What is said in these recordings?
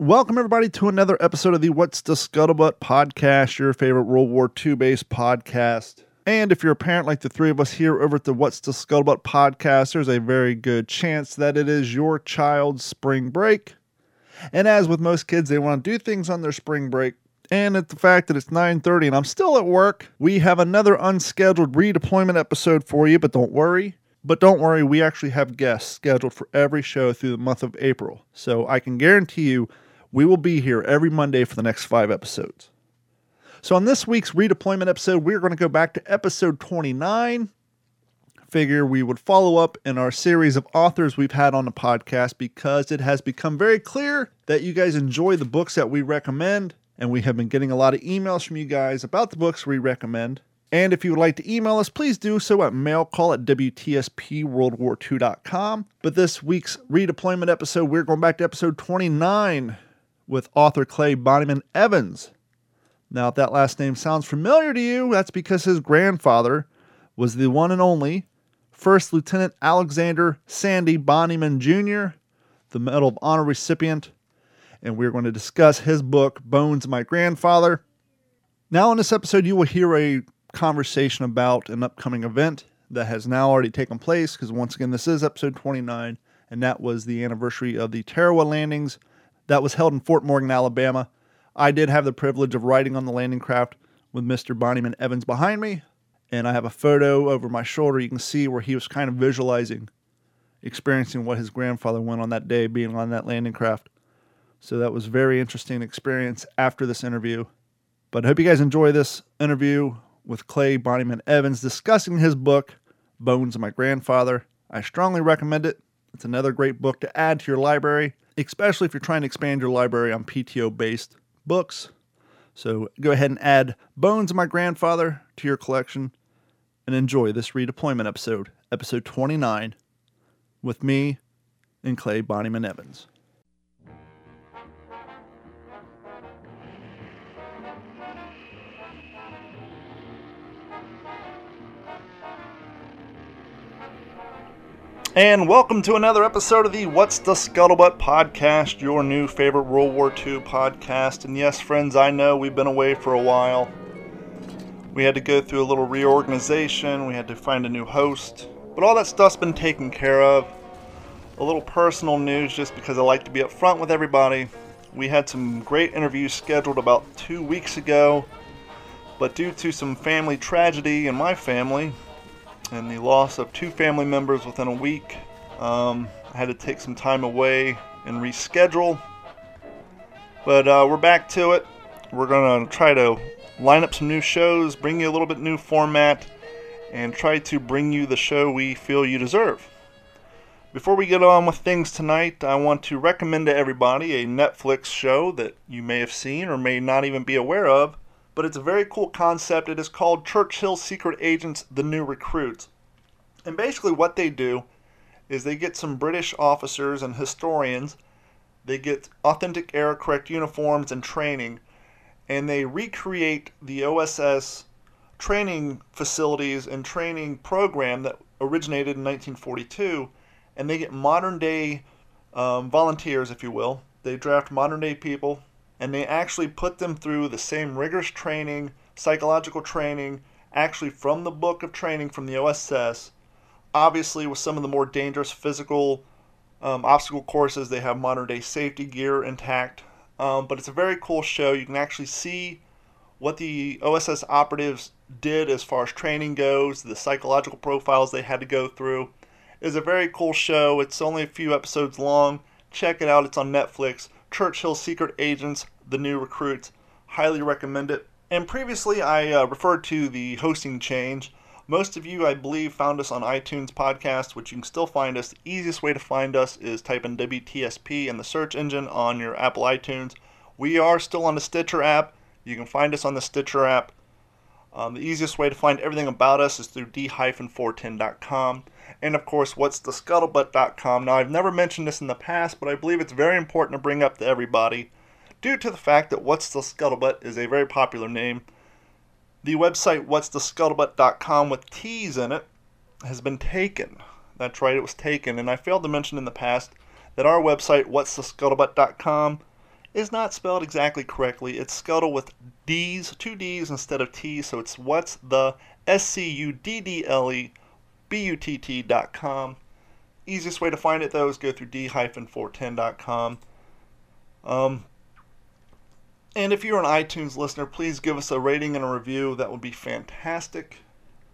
Welcome, everybody, to another episode of the What's the Scuttlebutt podcast, your favorite World War II based podcast. And if you're a parent like the three of us here over at the What's the Scuttlebutt podcast, there's a very good chance that it is your child's spring break. And as with most kids, they want to do things on their spring break. And at the fact that it's 9:30 and I'm still at work, we have another unscheduled redeployment episode for you, but don't worry. But don't worry, we actually have guests scheduled for every show through the month of April. So I can guarantee you we will be here every Monday for the next 5 episodes. So on this week's redeployment episode, we're going to go back to episode 29 figure we would follow up in our series of authors we've had on the podcast because it has become very clear that you guys enjoy the books that we recommend. And we have been getting a lot of emails from you guys about the books we recommend. And if you would like to email us, please do so at mailcall at WTSPWorldWar2.com. But this week's redeployment episode, we're going back to episode 29 with author Clay Bonnyman Evans. Now, if that last name sounds familiar to you, that's because his grandfather was the one and only First Lieutenant Alexander Sandy Bonnyman Jr., the Medal of Honor recipient, and we're going to discuss his book, Bones of My Grandfather. Now, in this episode, you will hear a conversation about an upcoming event that has now already taken place, because once again, this is episode 29, and that was the anniversary of the Tarawa landings that was held in Fort Morgan, Alabama. I did have the privilege of riding on the landing craft with Mr. Bonnyman Evans behind me, and I have a photo over my shoulder. You can see where he was kind of visualizing, experiencing what his grandfather went on that day being on that landing craft. So that was very interesting experience after this interview. But I hope you guys enjoy this interview with Clay Bonnyman Evans discussing his book, Bones of My Grandfather. I strongly recommend it. It's another great book to add to your library, especially if you're trying to expand your library on PTO based books. So go ahead and add Bones of My Grandfather to your collection and enjoy this redeployment episode, episode 29, with me and Clay Bonnyman Evans. And welcome to another episode of the What's the Scuttlebutt podcast, your new favorite World War II podcast. And yes, friends, I know we've been away for a while. We had to go through a little reorganization, we had to find a new host, but all that stuff's been taken care of. A little personal news just because I like to be upfront with everybody. We had some great interviews scheduled about two weeks ago, but due to some family tragedy in my family, and the loss of two family members within a week. Um, I had to take some time away and reschedule. But uh, we're back to it. We're going to try to line up some new shows, bring you a little bit new format, and try to bring you the show we feel you deserve. Before we get on with things tonight, I want to recommend to everybody a Netflix show that you may have seen or may not even be aware of but it's a very cool concept. It is called Churchill Secret Agents The New Recruits. And basically, what they do is they get some British officers and historians, they get authentic era correct uniforms and training, and they recreate the OSS training facilities and training program that originated in 1942, and they get modern day um, volunteers, if you will. They draft modern day people and they actually put them through the same rigorous training, psychological training, actually from the book of training from the OSS. Obviously, with some of the more dangerous physical um, obstacle courses, they have modern day safety gear intact. Um, but it's a very cool show. You can actually see what the OSS operatives did as far as training goes, the psychological profiles they had to go through. It's a very cool show. It's only a few episodes long. Check it out. It's on Netflix. Churchill Secret Agents the new recruits. Highly recommend it. And previously, I uh, referred to the hosting change. Most of you, I believe, found us on iTunes Podcast, which you can still find us. The easiest way to find us is type in WTSP in the search engine on your Apple iTunes. We are still on the Stitcher app. You can find us on the Stitcher app. Um, the easiest way to find everything about us is through d-410.com. And of course, what's the scuttlebutt.com. Now, I've never mentioned this in the past, but I believe it's very important to bring up to everybody due to the fact that What's the Scuttlebutt is a very popular name. The website what'sthescuttlebutt.com with T's in it has been taken. That's right, it was taken. And I failed to mention in the past that our website what'sthescuttlebutt.com is not spelled exactly correctly. It's Scuttle with D's, two D's instead of T's, so it's what's the S C U D D L E B U T T dot com. Easiest way to find it though is go through d-410.com. Um, and if you're an iTunes listener, please give us a rating and a review. That would be fantastic.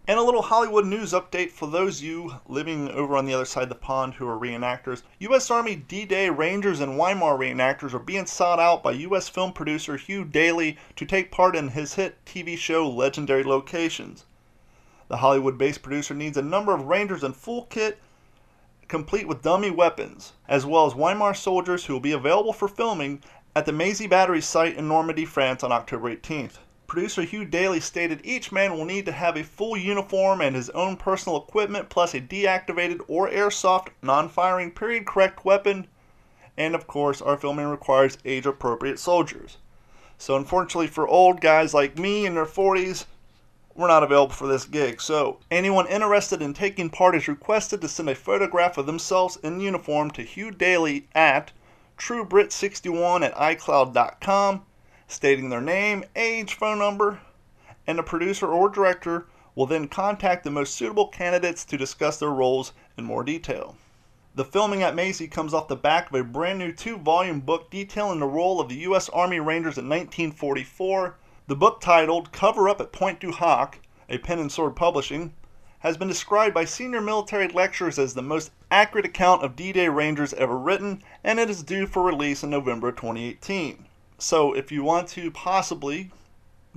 And a little Hollywood news update for those you living over on the other side of the pond who are reenactors. U.S. Army D Day Rangers and Wehrmacht reenactors are being sought out by U.S. film producer Hugh Daly to take part in his hit TV show Legendary Locations. The Hollywood based producer needs a number of Rangers in full kit, complete with dummy weapons, as well as Wehrmacht soldiers who will be available for filming at the Maisy Battery site in Normandy, France on October 18th. Producer Hugh Daly stated each man will need to have a full uniform and his own personal equipment, plus a deactivated or airsoft non firing period correct weapon. And of course, our filming requires age appropriate soldiers. So, unfortunately, for old guys like me in their 40s, we're not available for this gig. So, anyone interested in taking part is requested to send a photograph of themselves in uniform to Hugh Daly at truebrit61 at icloud.com, stating their name, age, phone number, and the producer or director will then contact the most suitable candidates to discuss their roles in more detail. The filming at Maisy comes off the back of a brand new two volume book detailing the role of the U.S. Army Rangers in 1944. The book, titled Cover Up at Pointe du Hoc, a pen and sword publishing, has been described by senior military lecturers as the most accurate account of D Day Rangers ever written, and it is due for release in November 2018. So, if you want to possibly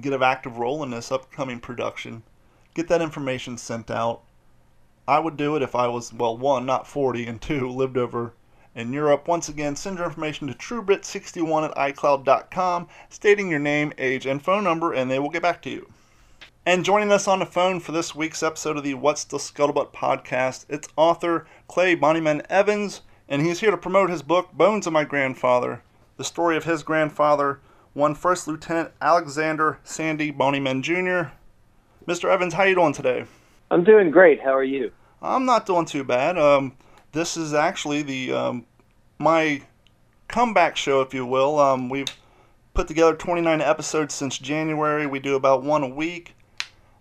get an active role in this upcoming production, get that information sent out. I would do it if I was, well, one, not 40, and two, lived over in Europe. Once again, send your information to truebrit61 at icloud.com, stating your name, age, and phone number, and they will get back to you. And joining us on the phone for this week's episode of the What's the Scuttlebutt podcast, it's author Clay Bonnyman Evans, and he's here to promote his book, Bones of My Grandfather, the story of his grandfather, one First Lieutenant Alexander Sandy Bonnyman Jr. Mr. Evans, how you doing today? I'm doing great. How are you? I'm not doing too bad. Um, this is actually the um, my comeback show, if you will. Um, we've put together 29 episodes since January. We do about one a week.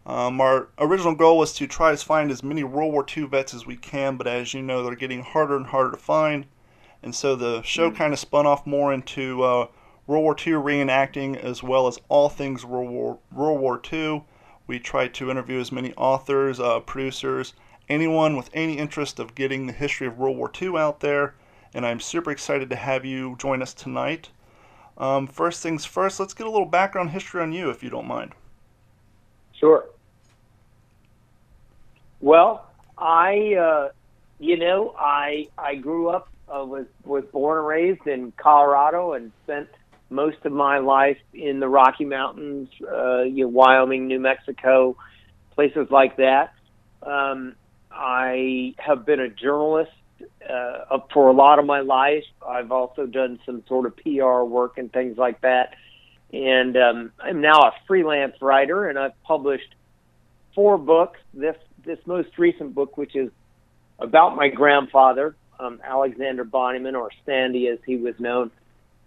Um, our original goal was to try to find as many World War II vets as we can, but as you know, they're getting harder and harder to find. And so the show mm kind of spun off more into uh, World War II reenacting as well as all things World War, World War II. We tried to interview as many authors, uh, producers, anyone with any interest of getting the history of World War II out there. And I'm super excited to have you join us tonight. Um, first things first, let's get a little background history on you, if you don't mind. Sure. Well, I, uh, you know, I I grew up uh, was was born and raised in Colorado and spent most of my life in the Rocky Mountains, uh, you know, Wyoming, New Mexico, places like that. Um, I have been a journalist uh, for a lot of my life. I've also done some sort of PR work and things like that. And um, I'm now a freelance writer, and I've published four books. This this most recent book, which is about my grandfather, um, Alexander Bonnyman, or Sandy as he was known,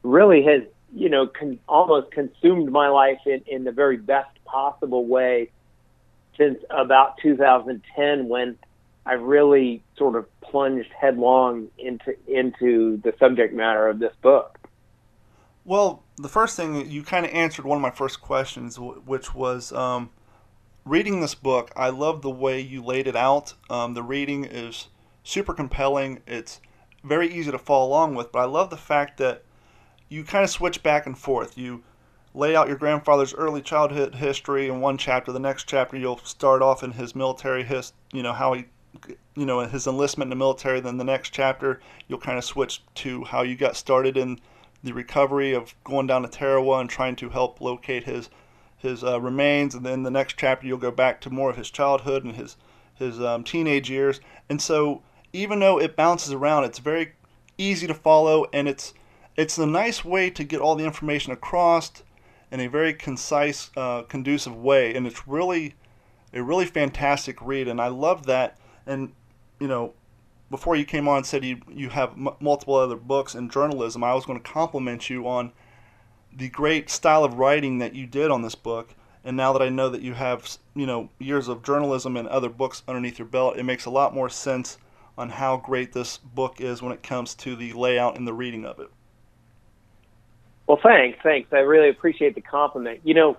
really has you know con- almost consumed my life in in the very best possible way since about 2010 when I really sort of plunged headlong into into the subject matter of this book. Well, the first thing you kind of answered one of my first questions, which was um, reading this book, I love the way you laid it out. Um, the reading is super compelling. It's very easy to follow along with, but I love the fact that you kind of switch back and forth. You lay out your grandfather's early childhood history in one chapter. The next chapter, you'll start off in his military his, you know, how he, you know, his enlistment in the military. Then the next chapter, you'll kind of switch to how you got started in the recovery of going down to Tarawa and trying to help locate his his uh, remains, and then the next chapter you'll go back to more of his childhood and his his um, teenage years. And so, even though it bounces around, it's very easy to follow, and it's it's a nice way to get all the information across in a very concise, uh, conducive way, and it's really a really fantastic read, and I love that. And you know, before you came on, said you you have m- multiple other books in journalism. I was going to compliment you on the great style of writing that you did on this book, and now that I know that you have you know years of journalism and other books underneath your belt, it makes a lot more sense on how great this book is when it comes to the layout and the reading of it. Well, thanks, thanks. I really appreciate the compliment. You know,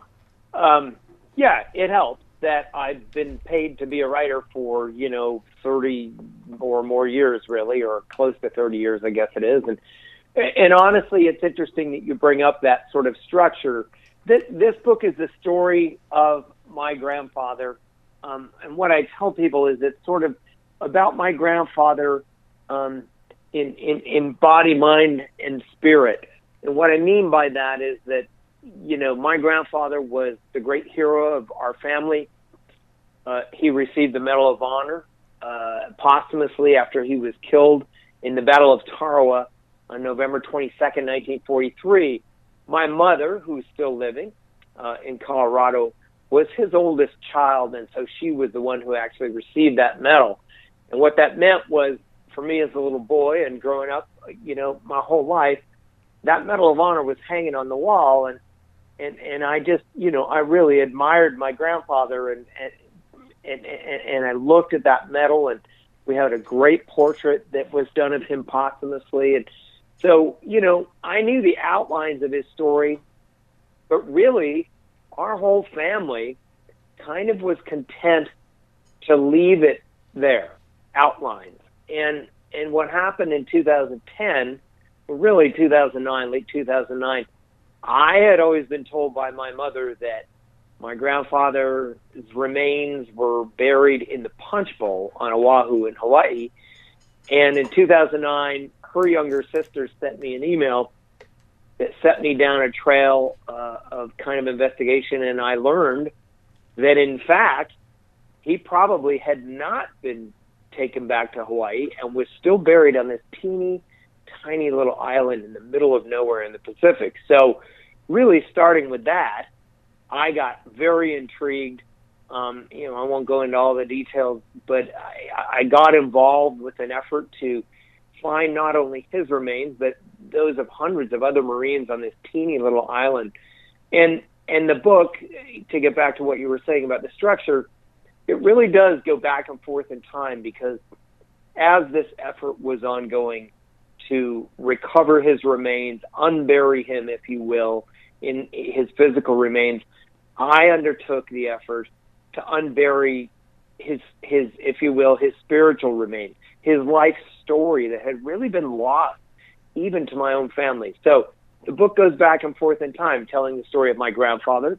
um, yeah, it helps that I've been paid to be a writer for you know thirty or more years, really, or close to thirty years, I guess it is. And and honestly, it's interesting that you bring up that sort of structure. This, this book is the story of my grandfather, um, and what I tell people is it's sort of about my grandfather um, in, in in body, mind, and spirit. And what I mean by that is that you know, my grandfather was the great hero of our family. Uh, he received the Medal of Honor uh, posthumously after he was killed in the Battle of Tarawa on November 22nd, 1943. My mother, who's still living uh, in Colorado, was his oldest child, and so she was the one who actually received that medal. And what that meant was, for me as a little boy and growing up, you know, my whole life, that Medal of Honor was hanging on the wall, and and and I just you know I really admired my grandfather and and and, and I looked at that medal and we had a great portrait that was done of him posthumously. And so you know I knew the outlines of his story but really our whole family kind of was content to leave it there outlines. And and what happened in 2010 really 2009 late 2009 I had always been told by my mother that my grandfather's remains were buried in the Punch Bowl on Oahu in Hawaii. And in 2009, her younger sister sent me an email that set me down a trail uh, of kind of investigation, and I learned that in fact he probably had not been taken back to Hawaii and was still buried on this teeny tiny little island in the middle of nowhere in the Pacific. So, really, starting with that, I got very intrigued. Um, you know, I won't go into all the details, but I, I got involved with an effort to find not only his remains, but those of hundreds of other Marines on this teeny little island. And and the book, to get back to what you were saying about the structure, it really does go back and forth in time because as this effort was ongoing, to recover his remains, unbury him, if you will, in his physical remains. I undertook the effort to unbury his his, if you will, his spiritual remains, his life story that had really been lost even to my own family. So the book goes back and forth in time, telling the story of my grandfather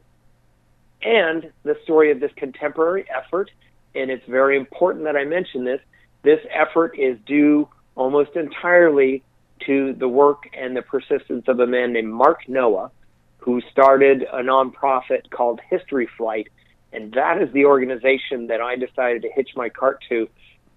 and the story of this contemporary effort. And it's very important that I mention this. This effort is due almost entirely to the work and the persistence of a man named Mark Noah, who started a nonprofit called History Flight. And that is the organization that I decided to hitch my cart to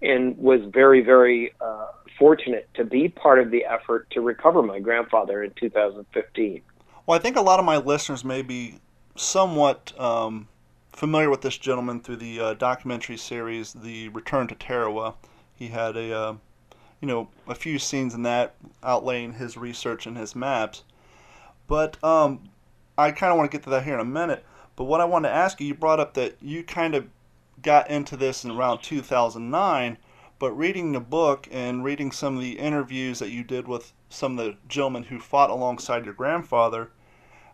and was very, very uh, fortunate to be part of the effort to recover my grandfather in 2015. Well, I think a lot of my listeners may be somewhat um, familiar with this gentleman through the uh, documentary series, The Return to Tarawa. He had a uh, you know, a few scenes in that outlaying his research and his maps. But um, I kind of want to get to that here in a minute. But what I wanted to ask you, you brought up that you kind of got into this in around 2009. But reading the book and reading some of the interviews that you did with some of the gentlemen who fought alongside your grandfather,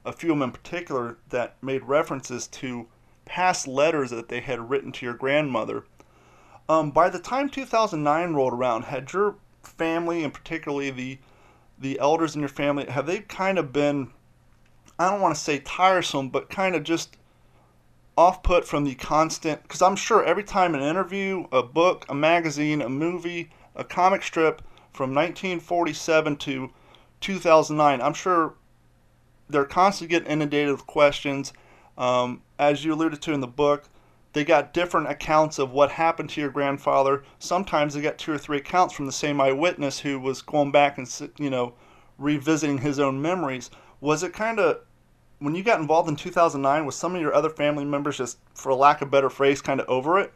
a few of them in particular that made references to past letters that they had written to your grandmother um, by the time 2009 rolled around, had your family, and particularly the the elders in your family, have they kind of been, I don't want to say tiresome, but kind of just off put from the constant? Because I'm sure every time an interview, a book, a magazine, a movie, a comic strip from 1947 to 2009, I'm sure they're constantly getting inundated with questions. Um, as you alluded to in the book, they got different accounts of what happened to your grandfather. Sometimes they got two or three accounts from the same eyewitness who was going back and you know revisiting his own memories. Was it kind of when you got involved in 2009? Was some of your other family members just, for lack of better phrase, kind of over it?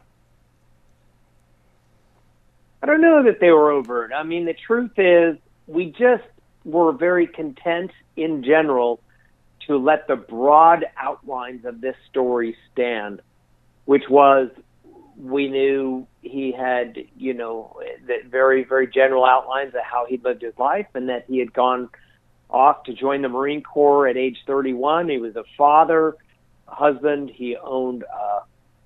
I don't know that they were over it. I mean, the truth is, we just were very content in general to let the broad outlines of this story stand, which was we knew he had, you know, the very, very general outlines of how he lived his life and that he had gone off to join the Marine Corps at age 31. He was a father, a husband. He owned uh,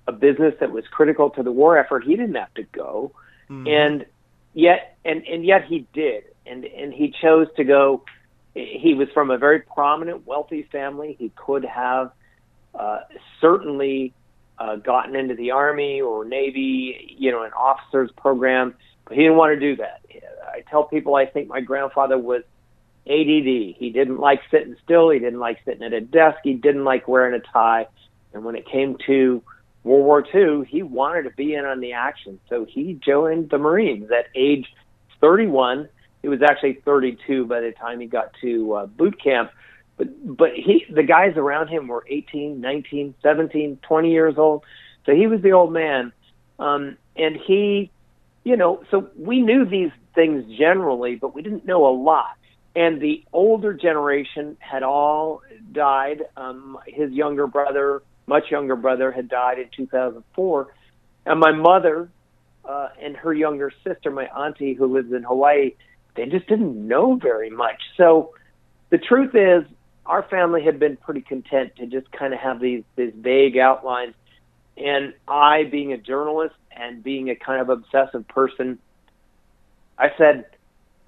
a business that was critical to the war effort. He didn't have to go. Mm-hmm. And yet, and, and yet he did. And, and he chose to go. He was from a very prominent, wealthy family. He could have uh, certainly uh, gotten into the Army or Navy, you know, an officer's program, but he didn't want to do that. I tell people I think my grandfather was ADD. He didn't like sitting still. He didn't like sitting at a desk. He didn't like wearing a tie. And when it came to World War II, he wanted to be in on the action. So he joined the Marines at age 31. He was actually 32 by the time he got to uh, boot camp but but he the guys around him were 18 19 17 20 years old. So he was the old man. Um and he you know so we knew these things generally but we didn't know a lot. And the older generation had all died. Um his younger brother much younger brother had died in 2004 and my mother uh and her younger sister my auntie who lives in Hawaii they just didn't know very much. So the truth is our family had been pretty content to just kind of have these these vague outlines. And I, being a journalist and being a kind of obsessive person, I said,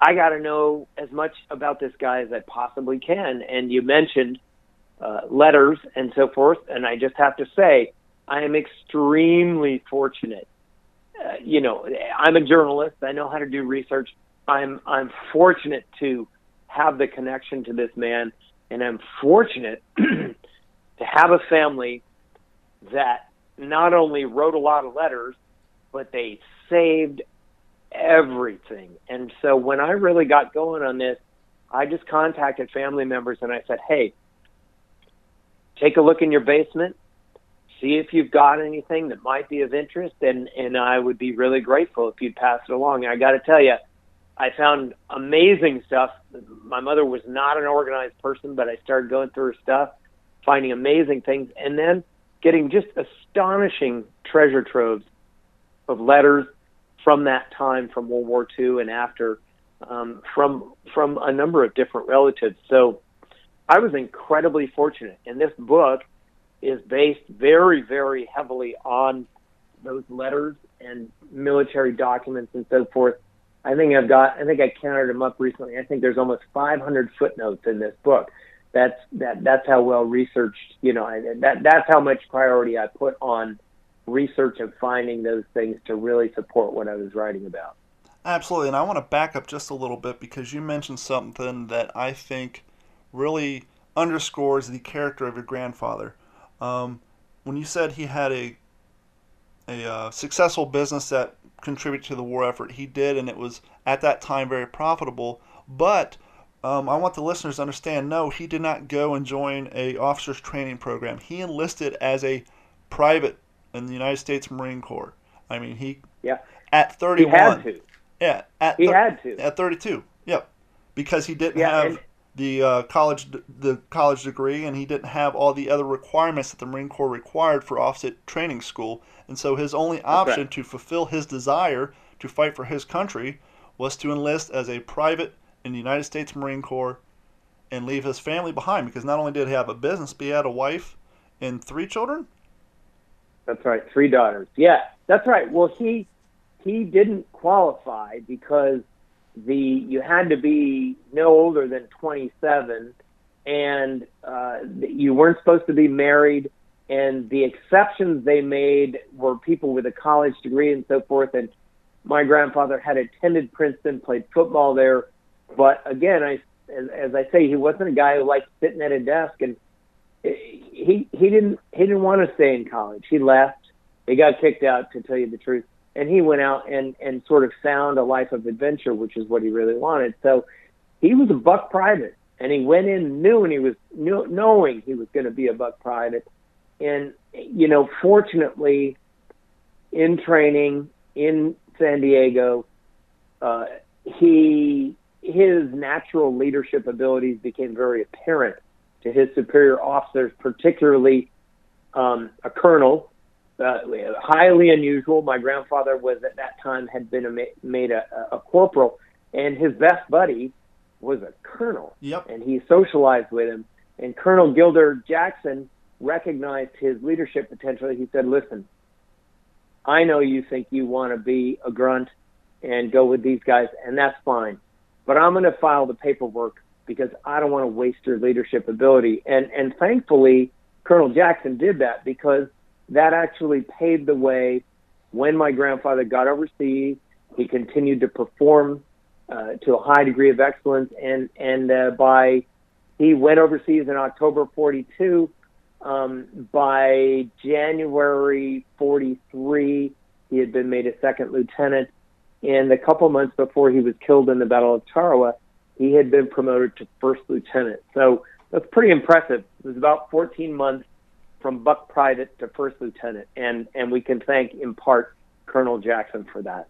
I got to know as much about this guy as I possibly can. And you mentioned uh, letters and so forth, and I just have to say, I am extremely fortunate. Uh, you know, I'm a journalist. I know how to do research. I'm I'm fortunate to have the connection to this man and I'm fortunate to have a family that not only wrote a lot of letters, but they saved everything. And so when I really got going on this, I just contacted family members and I said, "Hey, take a look in your basement, see if you've got anything that might be of interest, and and I would be really grateful if you'd pass it along." And I got to tell you, I found amazing stuff. My mother was not an organized person, but I started going through her stuff, finding amazing things, and then getting just astonishing treasure troves of letters from that time, from World War II and after, um, from from a number of different relatives. So I was incredibly fortunate, and this book is based very, very heavily on those letters and military documents and so forth I think I've got. I think I counted them up recently. I think there's almost 500 footnotes in this book. That's that. That's how well researched. You know, I, that that's how much priority I put on research and finding those things to really support what I was writing about. Absolutely, and I want to back up just a little bit because you mentioned something that I think really underscores the character of your grandfather. Um, when you said he had a a uh, successful business that contribute to the war effort. He did, and it was at that time very profitable. But um, I want the listeners to understand: no, he did not go and join a officers training program. He enlisted as a private in the United States Marine Corps. I mean, he yeah at 31. He had to. Yeah, at he thir- had to at 32. Yep, because he didn't yeah, have. And- the uh, college the college degree, and he didn't have all the other requirements that the Marine Corps required for officer training school. And so his only option right. to fulfill his desire to fight for his country was to enlist as a private in the United States Marine Corps and leave his family behind because not only did he have a business, but he had a wife and three children. That's right, three daughters. Yeah, that's right. Well, he he didn't qualify because the you had to be no older than 27 and uh, you weren't supposed to be married and the exceptions they made were people with a college degree and so forth. And my grandfather had attended Princeton, played football there, but again, I as, as I say, he wasn't a guy who liked sitting at a desk, and he he didn't he didn't want to stay in college. He left. He got kicked out, to tell you the truth, and he went out and and sort of found a life of adventure, which is what he really wanted. So he was a buck private, and he went in knew and he was knew, knowing he was going to be a buck private and, you know, fortunately, in training in San Diego, uh, he his natural leadership abilities became very apparent to his superior officers, particularly um, a colonel, uh, highly unusual. My grandfather was at that time had been a, made a, a corporal, and his best buddy was a colonel. Yep. And he socialized with him. And Colonel Gilder Jackson recognized his leadership potential. He said, "Listen, I know you think you want to be a grunt and go with these guys, and that's fine. But I'm going to file the paperwork because I don't want to waste your leadership ability. And and thankfully, Colonel Jackson did that because that actually paved the way. When my grandfather got overseas, he continued to perform uh, to a high degree of excellence, and and uh, by he went overseas in October 42. Um, by January 43, he had been made a second lieutenant. And a couple months before he was killed in the Battle of Tarawa, he had been promoted to first lieutenant. So that's pretty impressive. It was about 14 months from buck private to first lieutenant, and and we can thank in part Colonel Jackson for that.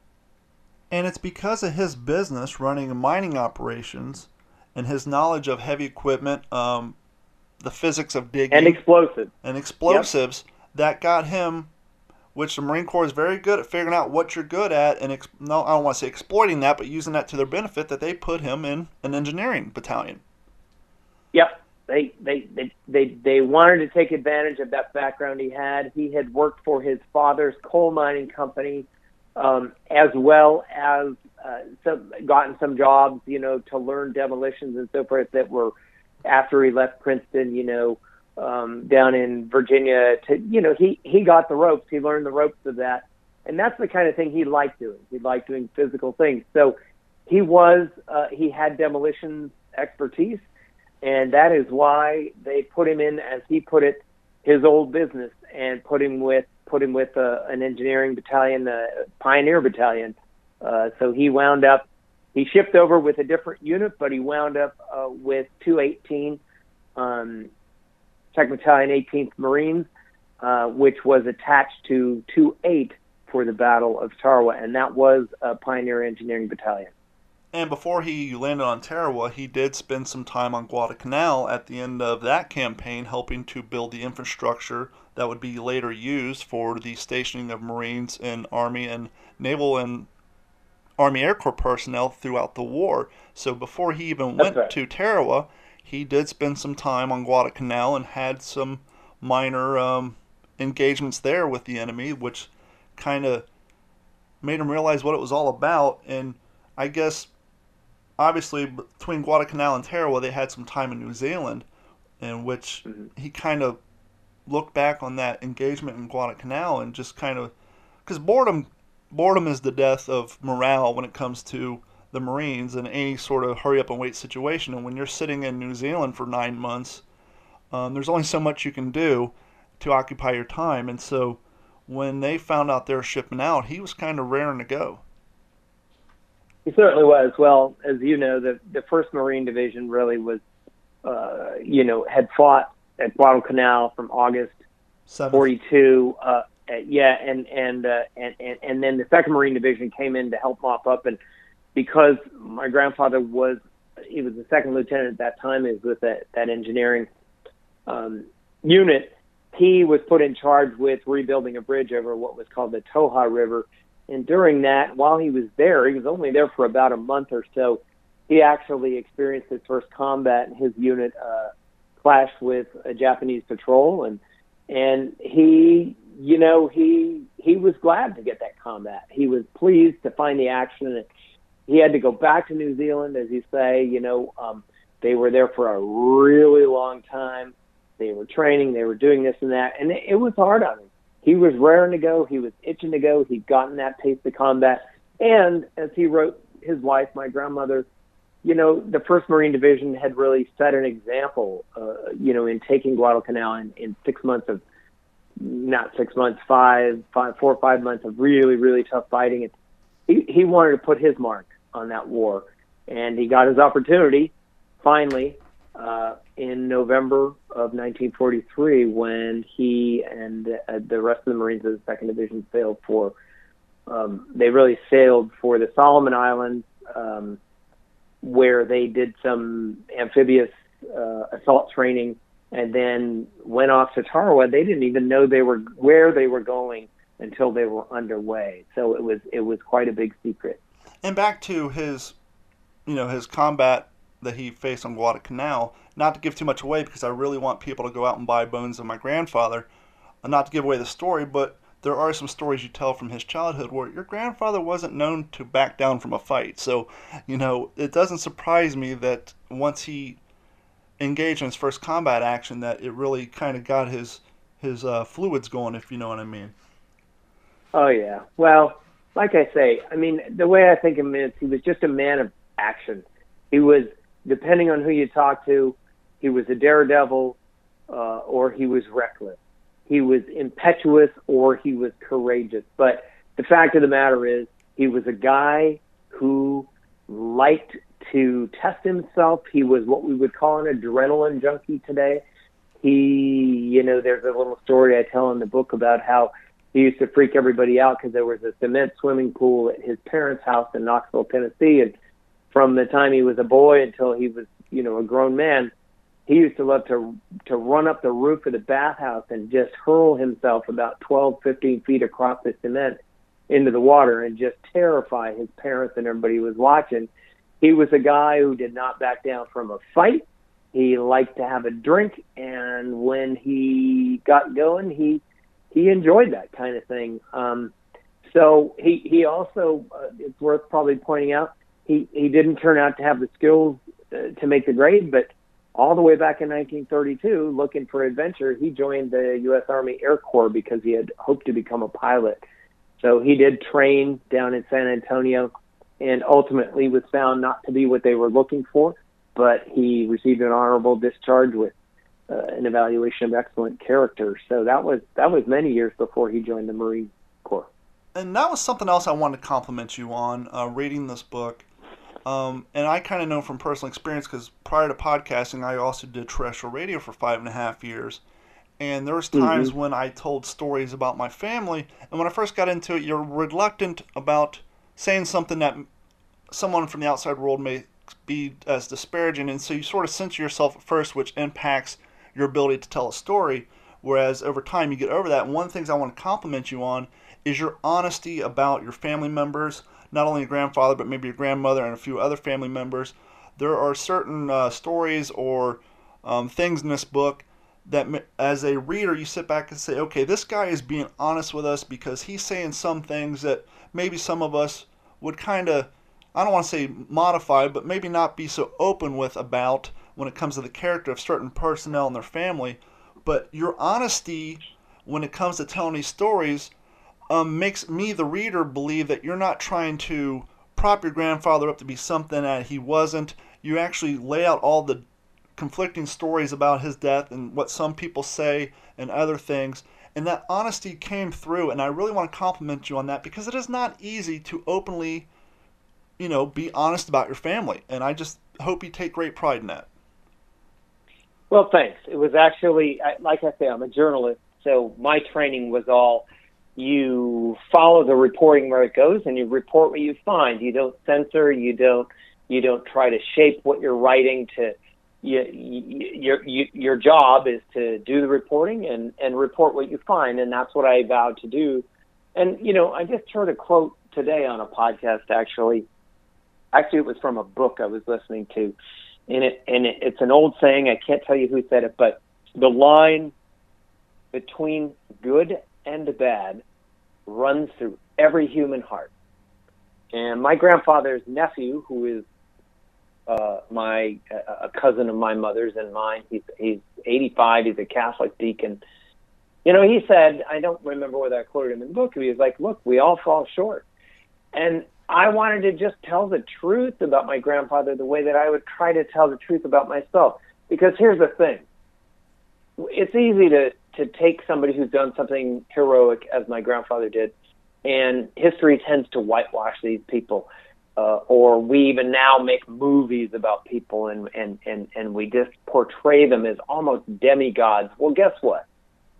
And it's because of his business running mining operations and his knowledge of heavy equipment, um, the physics of digging, and explosives, and explosives yep. that got him. Which the Marine Corps is very good at figuring out what you're good at, and ex- no, I don't want to say exploiting that, but using that to their benefit. That they put him in an engineering battalion. Yep, they they they they they wanted to take advantage of that background he had. He had worked for his father's coal mining company, um, as well as uh, some gotten some jobs, you know, to learn demolitions and so forth that were after he left Princeton, you know, um, down in Virginia. To you know, he he got the ropes. He learned the ropes of that, and that's the kind of thing he liked doing. He liked doing physical things. So he was uh, he had demolitions expertise and that is why they put him in, as he put it, his old business, and put him with put him with uh, an engineering battalion, a pioneer battalion. Uh, so he wound up. He shipped over with a different unit, but he wound up uh, with 218, um, Tech Battalion 18th Marines, uh, which was attached to 28 for the Battle of Tarawa, and that was a pioneer engineering battalion. And before he landed on Tarawa, he did spend some time on Guadalcanal at the end of that campaign, helping to build the infrastructure that would be later used for the stationing of Marines and Army and Naval and Army Air Corps personnel throughout the war. So before he even went right. to Tarawa, he did spend some time on Guadalcanal and had some minor um, engagements there with the enemy, which kind of made him realize what it was all about. And I guess obviously between Guadalcanal and Tarawa, they had some time in New Zealand, in which mm-hmm. he kind of looked back on that engagement in Guadalcanal and just kind of because boredom boredom is the death of morale when it comes to the Marines in any sort of hurry up and wait situation. And when you're sitting in New Zealand for nine months, um, there's only so much you can do to occupy your time. And so when they found out they were shipping out, he was kind of raring to go. He certainly was. Well, as you know, the the First Marine Division really was, uh, you know, had fought at Guadalcanal from August Seven. 42. Uh, yeah, and and, uh, and and and then the Second Marine Division came in to help mop up, and because my grandfather was he was the second lieutenant at that time, is with that that engineering um, unit. He was put in charge with rebuilding a bridge over what was called the Toja River and during that, while he was there, he was only there for about a month or so. He actually experienced his first combat, and his unit uh, clashed with a Japanese patrol, and and he, you know, he he was glad to get that combat. He was pleased to find the action, he had to go back to New Zealand, as you say. You know, um, they were there for a really long time. They were training, they were doing this and that, and it, it was hard on him he was raring to go. He was itching to go. He'd gotten that taste of combat. And as he wrote his wife, my grandmother, you know, the First Marine Division had really set an example, uh, you know, in taking Guadalcanal in, in six months of, not six months, five, five, four or five months of really, really tough fighting. And he, he wanted to put his mark on that war. And he got his opportunity, finally, uh, in November of 1943 when he and uh, the rest of the Marines of the Second Division sailed for. Um, they really sailed for the Solomon Islands, um, where they did some amphibious uh, assault training and then went off to Tarawa. They didn't even know they were where they were going until they were underway. So it was it was quite a big secret. And back to his, you know, his combat that he faced on Guadalcanal. Not to give too much away because I really want people to go out and buy Bones of My Grandfather. Not to give away the story, but there are some stories you tell from his childhood where your grandfather wasn't known to back down from a fight. So, you know, it doesn't surprise me that once he engaged in his first combat action, that it really kind of got his his uh, fluids going, if you know what I mean. Oh yeah. Well, like I say, I mean, the way I think of him is he was just a man of action. He was, depending on who you talk to, he was a daredevil uh, or he was reckless he was impetuous or he was courageous. But the fact of the matter is, he was a guy who liked to test himself. He was what we would call an adrenaline junkie today. He, you know, there's a little story I tell in the book about how he used to freak everybody out because there was a cement swimming pool at his parents' house in Knoxville, Tennessee. And from the time he was a boy until he was, you know, a grown man, he used to love to to run up the roof of the bathhouse and just hurl himself about 12, 15 feet across the cement into the water and just terrify his parents and everybody who was watching. He was a guy who did not back down from a fight. He liked to have a drink, and when he got going, he he enjoyed that kind of thing. Um, so he he also uh, it's worth probably pointing out he he didn't turn out to have the skills uh, to make the grade, but all the way back in 1932, looking for adventure, he joined the U.S. Army Air Corps because he had hoped to become a pilot. So he did train down in San Antonio and ultimately was found not to be what they were looking for, but he received an honorable discharge with uh, an evaluation of excellent character. So that was that was many years before he joined the Marine Corps. And that was something else I wanted to compliment you on uh, reading this book um, and I kind of know from personal experience because prior to podcasting, I also did terrestrial radio for five and a half years. And there was times mm-hmm. when I told stories about my family, and when I first got into it, you're reluctant about saying something that someone from the outside world may be as disparaging, and so you sort of censor yourself at first, which impacts your ability to tell a story. Whereas over time, you get over that. And one of the things I want to compliment you on is your honesty about your family members, not only your grandfather, but maybe your grandmother and a few other family members. There are certain uh, stories or um, things in this book that, as a reader, you sit back and say, okay, this guy is being honest with us because he's saying some things that maybe some of us would kind of, I don't want to say modify, but maybe not be so open with about when it comes to the character of certain personnel and their family. But your honesty when it comes to telling these stories um, makes me, the reader, believe that you're not trying to prop your grandfather up to be something that he wasn't. You actually lay out all the conflicting stories about his death and what some people say and other things. And that honesty came through, and I really want to compliment you on that because it is not easy to openly, you know, be honest about your family. And I just hope you take great pride in that. Well, thanks. It was actually, like I say, I'm a journalist, so my training was all you follow the reporting where it goes and you report what you find. You don't censor. You don't you don't try to shape what you're writing to. You, you, your you, your job is to do the reporting and and report what you find, and that's what I vowed to do. And you know, I just heard a quote today on a podcast. Actually, actually, it was from a book I was listening to, and it and it, it's an old saying. I can't tell you who said it, but the line between good and bad runs through every human heart. And my grandfather's nephew, who is uh, my a cousin of my mother's and mine, he's he's 85. He's a Catholic deacon. You know, he said, I don't remember whether I quoted him in the book. He was like, "Look, we all fall short," and I wanted to just tell the truth about my grandfather the way that I would try to tell the truth about myself. Because here's the thing: it's easy to to take somebody who's done something heroic, as my grandfather did, and history tends to whitewash these people. Uh, or we even now make movies about people and, and, and, and we just portray them as almost demigods. Well, guess what?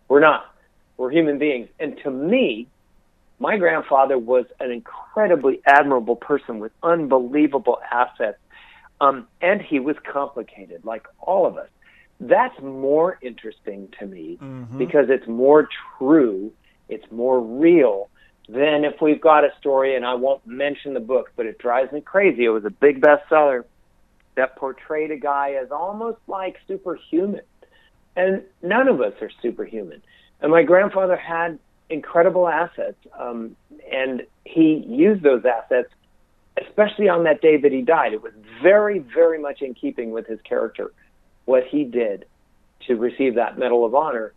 We're not. We're human beings. And to me, my grandfather was an incredibly admirable person with unbelievable assets. Um, and he was complicated, like all of us. That's more interesting to me Mhm. because it's more true, it's more real than if we've got a story, and I won't mention the book, but it drives me crazy. It was a big bestseller that portrayed a guy as almost like superhuman. And none of us are superhuman. And my grandfather had incredible assets, um, and he used those assets, especially on that day that he died. It was very, very much in keeping with his character, what he did to receive that Medal of Honor.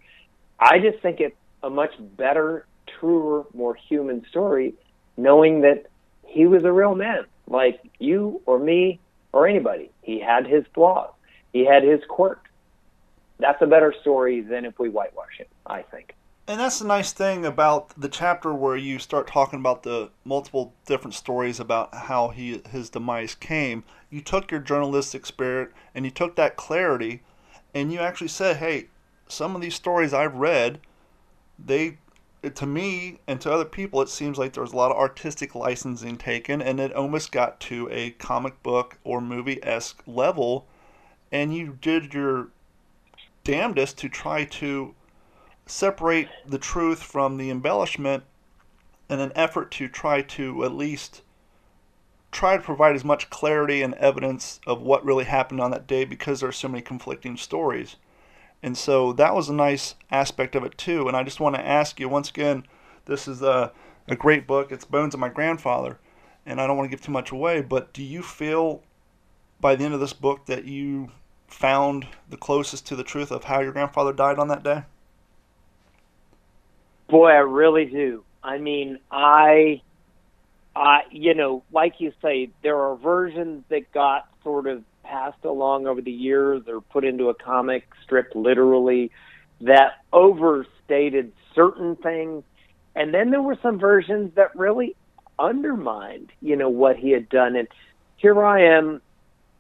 I just think it's a much better, truer, more human story, knowing that he was a real man, like you or me or anybody. He had his flaws, he had his quirks. That's a better story than if we whitewash it, I think. And that's the nice thing about the chapter where you start talking about the multiple different stories about how he his demise came. You took your journalistic spirit and you took that clarity and you actually said, "Hey, some of these stories I've read, they to me and to other people it seems like there was a lot of artistic licensing taken and it almost got to a comic book or movie-esque level and you did your damnedest to try to separate the truth from the embellishment in an effort to try to at least try to provide as much clarity and evidence of what really happened on that day because there are so many conflicting stories. And so that was a nice aspect of it too. And I just want to ask you once again, this is a, a great book. It's Bones of My Grandfather. And I don't want to give too much away, but do you feel by the end of this book that you found the closest to the truth of how your grandfather died on that day? Boy, I really do. I mean, I, I, you know, like you say, there are versions that got sort of passed along over the years or put into a comic strip literally that overstated certain things. And then there were some versions that really undermined, you know, what he had done. And here I am,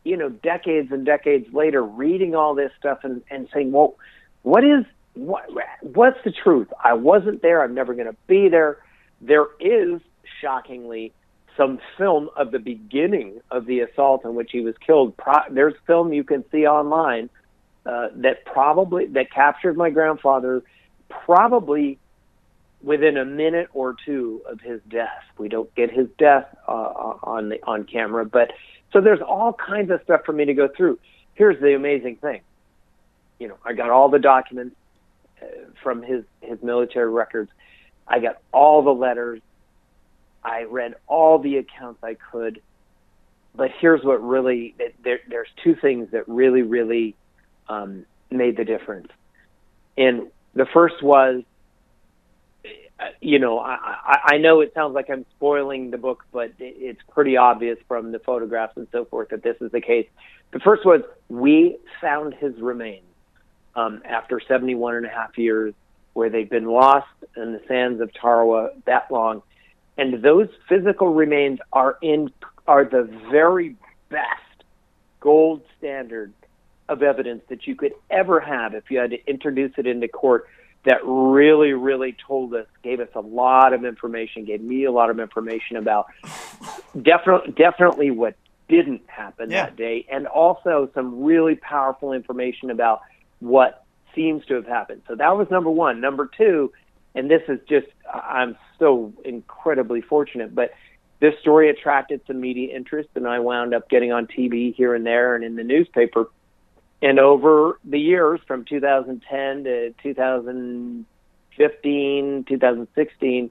you know, decades and decades later, reading all this stuff and, and saying, well, what is what what's the truth? I wasn't there. I'm never going to be there. There is shockingly some film of the beginning of the assault in which he was killed. Pro- there's film you can see online uh, that probably that captured my grandfather probably within a minute or two of his death. We don't get his death uh, on the on camera, but so there's all kinds of stuff for me to go through. Here's the amazing thing. You know, I got all the documents uh, from his his military records. I got all the letters. I read all the accounts I could. But here's what really there, there's two things that really really um, made the difference. And the first was, uh, you know, I, I, I know it sounds like I'm spoiling the book, but it's pretty obvious from the photographs and so forth that this is the case. The first was we found his remains um, after 71 and a half years, where they've been lost in the sands of Tarawa that long, and those physical remains are in are the very best gold standard of evidence that you could ever have if you had to introduce it into court that really, really told us, gave us a lot of information, gave me a lot of information about definitely, definitely what didn't happen Yeah. that day, and also some really powerful information about what seems to have happened. So that was number one. Number two, and this is just, I'm so incredibly fortunate, but this story attracted some media interest, and I wound up getting on TV here and there and in the newspaper. And over the years, from 2010 to 2015, 2016,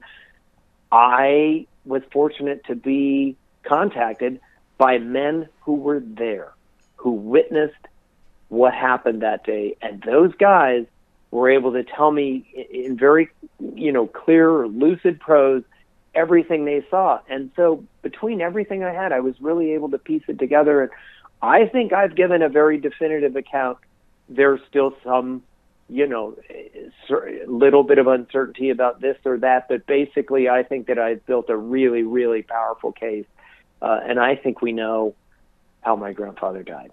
I was fortunate to be contacted by men who were there, who witnessed what happened that day. And those guys were able to tell me in very, you know, clear, lucid prose everything they saw. And so between everything I had, I was really able to piece it together. And I think I've given a very definitive account. There's still some, you know, little bit of uncertainty about this or that, but basically, I think that I've built a really, really powerful case. Uh, and I think we know how my grandfather died.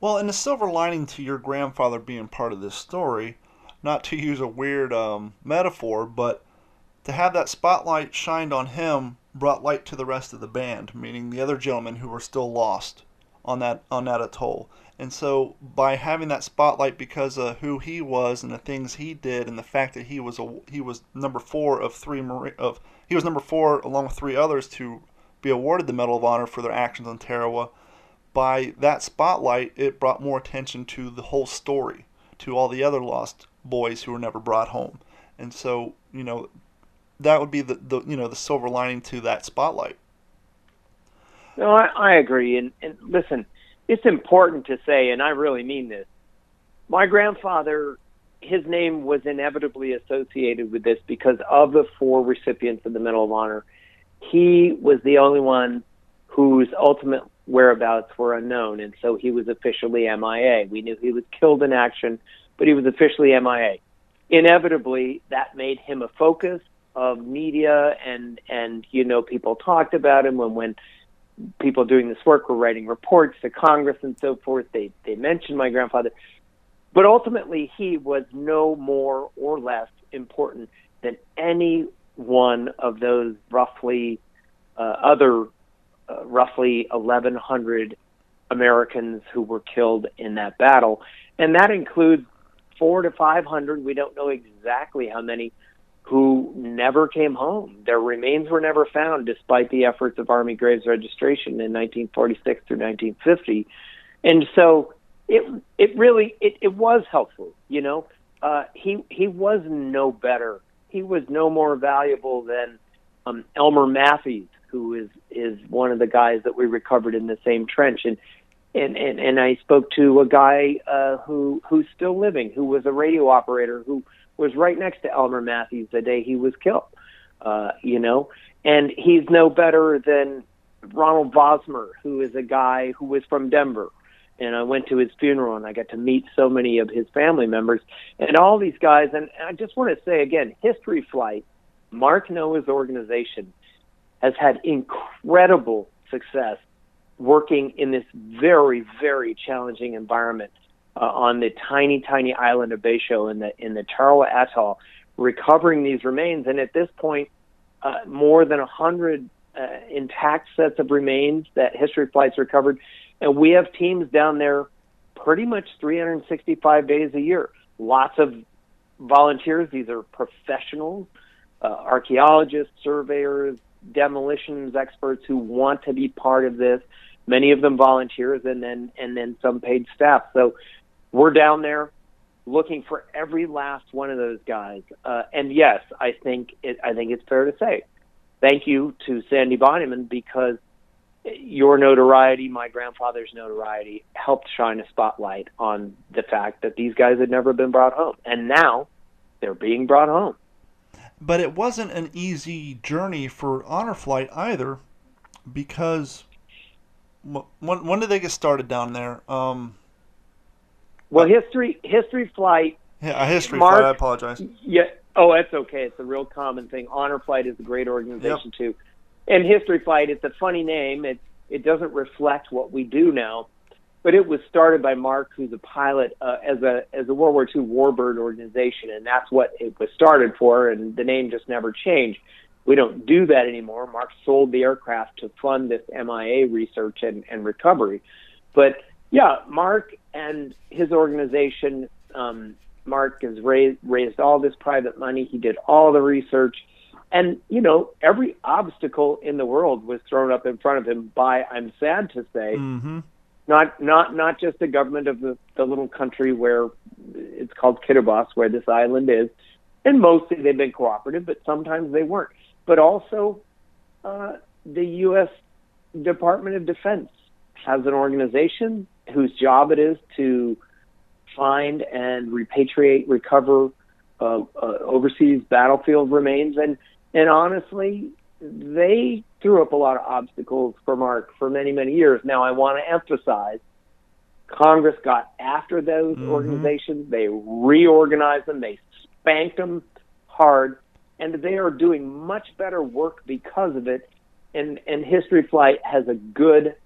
Well, and the silver lining to your grandfather being part of this story, not to use a weird um, metaphor, but to have that spotlight shined on him brought light to the rest of the band, meaning the other gentlemen who were still lost on that on that atoll. And so by having that spotlight because of who he was and the things he did and the fact that he was a he was number 4 of 3 of he was number 4 along with 3 others to be awarded the Medal of Honor for their actions on Tarawa, by that spotlight it brought more attention to the whole story, to all the other lost boys who were never brought home. And so, you know, that would be the, the you know, the silver lining to that spotlight. No, I, I agree. And, and listen, it's important to say, and I really mean this. My grandfather, his name was inevitably associated with this because of the four recipients of the Medal of Honor. He was the only one whose ultimate whereabouts were unknown, and so he was officially MIA. We knew he was killed in action, but he was officially MIA. Inevitably, that made him a focus of media, and and you know people talked about him when when people doing this work were writing reports to Congress and so forth. They they mentioned my grandfather, but ultimately he was no more or less important than any one of those roughly uh, other uh, roughly 1,100 Americans who were killed in that battle, and that includes four to 500. We don't know exactly how many who never came home. Their remains were never found despite the efforts of Army Graves Registration in 1946 through 1950. And so it it really it, it was helpful, you know. Uh, he he was no better. He was no more valuable than um, Elmer Matthews, who is is one of the guys that we recovered in the same trench. And and and, and I spoke to a guy uh, who who's still living, who was a radio operator who was right next to Elmer Matthews the day he was killed. Uh, you know, and he's no better than Ronald Vosmer, who is a guy who was from Denver. And I went to his funeral and I got to meet so many of his family members and all these guys. And I just want to say again, History Flight, Mark Noah's organization, has had incredible success working in this very, very challenging environment uh, on the tiny, tiny island of Betio in the in the Tarawa Atoll, recovering these remains. And at this point, uh, more than a hundred uh, intact sets of remains that History Flight's recovered, and we have teams down there pretty much 365 days a year. Lots of volunteers. These are professionals, uh, archaeologists, surveyors, demolitions experts who want to be part of this. Many of them volunteers, and then and then some paid staff. So we're down there looking for every last one of those guys. Uh, and yes, I think it, I think it's fair to say thank you to Sandy Bonnyman because your notoriety, my grandfather's notoriety, helped shine a spotlight on the fact that these guys had never been brought home, and now they're being brought home. But it wasn't an easy journey for Honor Flight either, because when when did they get started down there? Um, well, history history flight. Yeah, a history Mark, flight. I apologize. Yeah. Oh, that's okay. It's a real common thing. Honor Flight is a great organization yep. too, and History Flight. It's a funny name. It it doesn't reflect what we do now, but it was started by Mark, who's a pilot uh, as a as a World War II warbird organization, and that's what it was started for. And the name just never changed. We don't do that anymore. Mark sold the aircraft to fund this MIA research and, and recovery, but yeah, Mark and his organization, um, Mark has raised raised all this private money. He did all the research, and you know every obstacle in the world was thrown up in front of him by. I'm sad to say, mm-hmm. Not not not just the government of the, the little country where it's called Kiribati, where this island is, and mostly they've been cooperative, but sometimes they weren't. But also, uh, the U.S. Department of Defense has an organization whose job it is to find and repatriate, recover uh, uh, overseas battlefield remains, and and honestly, they threw up a lot of obstacles for Mark for many many years. Now, I want to emphasize, Congress got after those mm-hmm. organizations. They reorganized them. They spanked them hard, and they are doing much better work because of it. And and History Flight has a good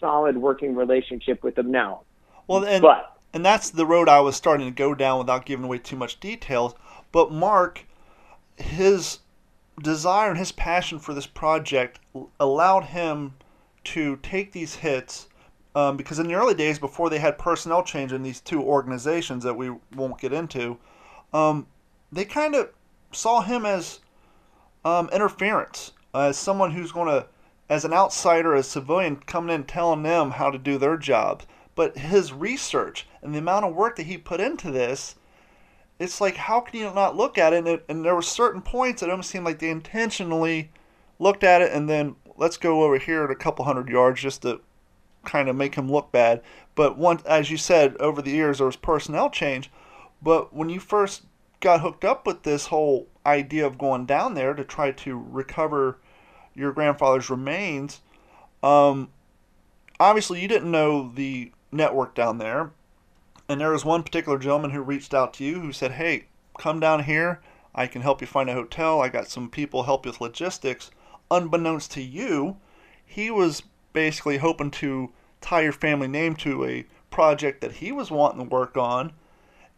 solid working relationship with them now. Well, and but and that's the road I was starting to go down without giving away too much details. But Mark, his desire and his passion for this project allowed him to take these hits, um, because in the early days, before they had personnel change in these two organizations that we won't get into, um, they kind of saw him as um, interference, as someone who's going to, as an outsider, as civilian, coming in telling them how to do their jobs. But his research and the amount of work that he put into this, it's like how can you not look at it? And, it, and there were certain points that almost seemed like they intentionally looked at it and then let's go over here at a couple hundred yards just to kind of make him look bad. But once, as you said, over the years there was personnel change. But when you first got hooked up with this whole idea of going down there to try to recover your grandfather's remains, um, obviously you didn't know the network down there. And there was one particular gentleman who reached out to you who said, Hey, come down here. I can help you find a hotel. I got some people help you with logistics. Unbeknownst to you, he was basically hoping to tie your family name to a project that he was wanting to work on.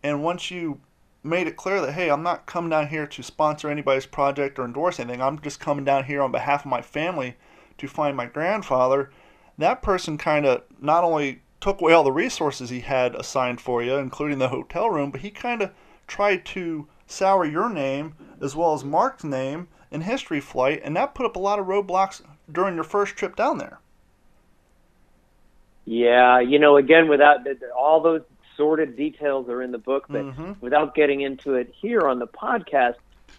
And once you made it clear that, hey, I'm not coming down here to sponsor anybody's project or endorse anything, I'm just coming down here on behalf of my family to find my grandfather, that person kind of not only took away all the resources he had assigned for you, including the hotel room, but he kind of tried to sour your name as well as Mark's name in History Flight, and that put up a lot of roadblocks during your first trip down there. Yeah, you know, again, without all those sordid details are in the book, but mm-hmm. without getting into it here on the podcast,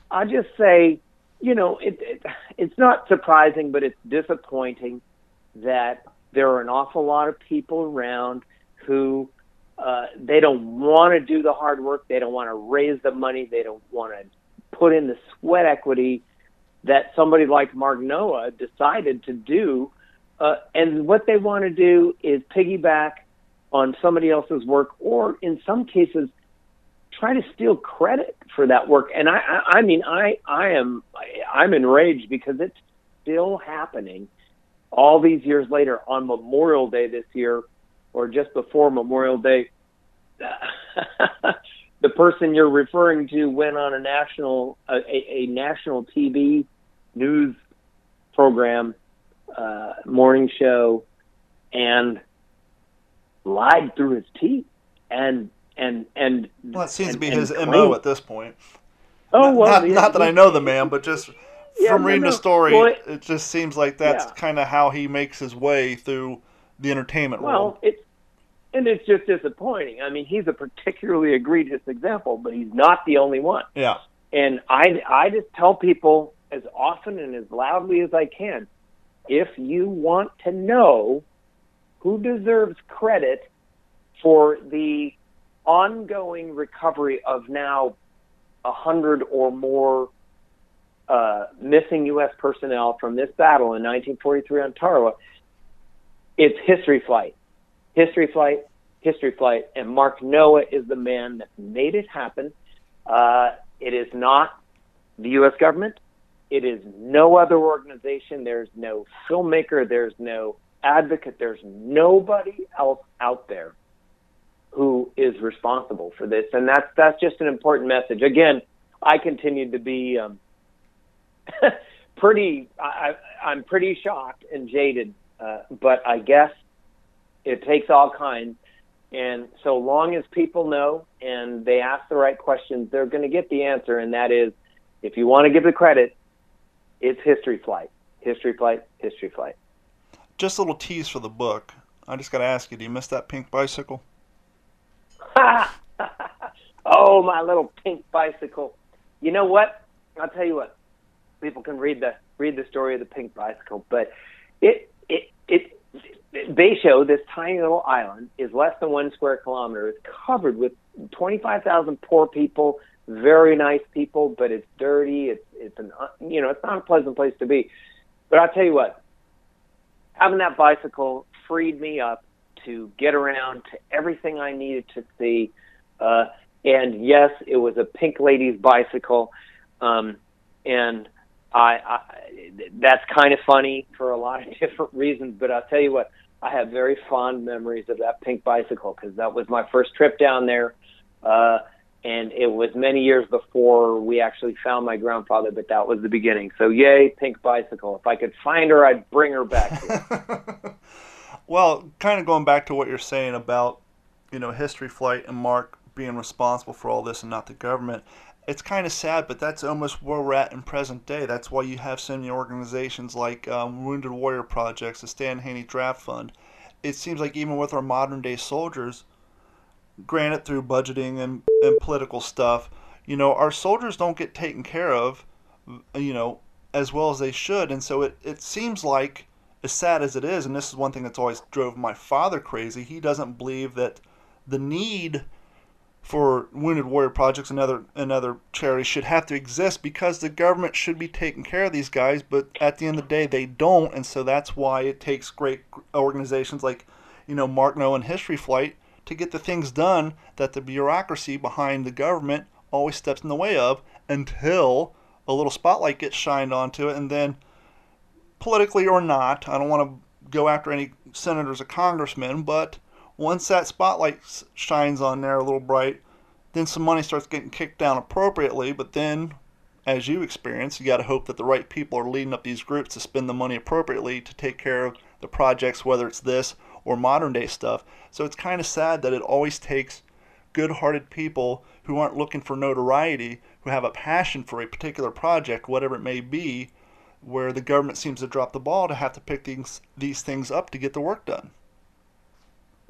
I just say, you know, it, it, it's not surprising, but it's disappointing that there are an awful lot of people around who uh, they don't want to do the hard work, they don't want to raise the money, they don't want to put in the sweat equity that somebody like Mark Noah decided to do. Uh, and what they want to do is piggyback on somebody else's work, or in some cases, try to steal credit for that work. And I, I, I mean, I, I am, I, I'm enraged because it's still happening all these years later on Memorial Day this year, or just before Memorial Day. the person you're referring to went on a national, a, a, a national TV news program, uh, morning show, and lied through his teeth and and and well, it seems and, to be his mo at this point. Oh well, not, not that I know the man, but just yeah, from reading no, no. the story, well, it, it, just seems like that's yeah. kind of how he makes his way through the entertainment well, world. Well, it's and it's just disappointing. I mean, he's a particularly egregious example, but he's not the only one. Yeah. And I I just tell people as often and as loudly as I can, if you want to know who deserves credit for the ongoing recovery of now a hundred or more uh, missing U.S. personnel from this battle in 1943 on Tarawa, it's History Flight. History Flight, History Flight, and Mark Noah is the man that made it happen. Uh, it is not the U.S. government. It is no other organization. There's no filmmaker. There's no advocate. There's nobody else out there who is responsible for this, and that's that's just an important message. Again, I continue to be um, pretty. I, I'm pretty shocked and jaded, uh, but I guess it takes all kinds. And so long as people know and they ask the right questions, they're going to get the answer, and that is, if you want to give the credit, it's History Flight, History Flight, History Flight just a little tease for the book. I just got to ask you, do you miss that pink bicycle? oh, my little pink bicycle. You know what? I'll tell you what. People can read the read the story of the pink bicycle, but it it it Betio, this tiny little island, is less than one square kilometer. It's covered with 25,000 poor people, very nice people, but it's dirty. It's it's an you know it's not a pleasant place to be. But I'll tell you what, having that bicycle freed me up to get around to everything I needed to see. Uh, and yes, it was a pink lady's bicycle. Um, and I, I, that's kind of funny for a lot of different reasons, but I'll tell you what, I have very fond memories of that pink bicycle because that was my first trip down there. Uh, and it was many years before we actually found my grandfather, but that was the beginning. So yay, pink bicycle! If I could find her, I'd bring her back. Well, kind of going back to what you're saying about, you know, History Flight and Mark being responsible for all this and not the government. It's kind of sad, but that's almost where we're at in present day. That's why you have so many organizations like um, Wounded Warrior Projects, the Stan Haney Draft Fund. It seems like even with our modern day soldiers, granted through budgeting and, and political stuff, you know, our soldiers don't get taken care of, you know, as well as they should. And so it, it seems like, as sad as it is, and this is one thing that's always drove my father crazy, he doesn't believe that the need for Wounded Warrior Projects and other, and other charities should have to exist because the government should be taking care of these guys, but at the end of the day, they don't. And so that's why it takes great organizations like, you know, Mark Noah and History Flight to get the things done that the bureaucracy behind the government always steps in the way of until a little spotlight gets shined onto it. And then, politically or not, I don't want to go after any senators or congressmen, but once that spotlight shines on there a little bright, then some money starts getting kicked down appropriately. But then, as you experience, you got to hope that the right people are leading up these groups to spend the money appropriately to take care of the projects, whether it's this or modern day stuff. So it's kind of sad that it always takes good hearted people who aren't looking for notoriety, who have a passion for a particular project, whatever it may be, where the government seems to drop the ball to have to pick these, these things up to get the work done.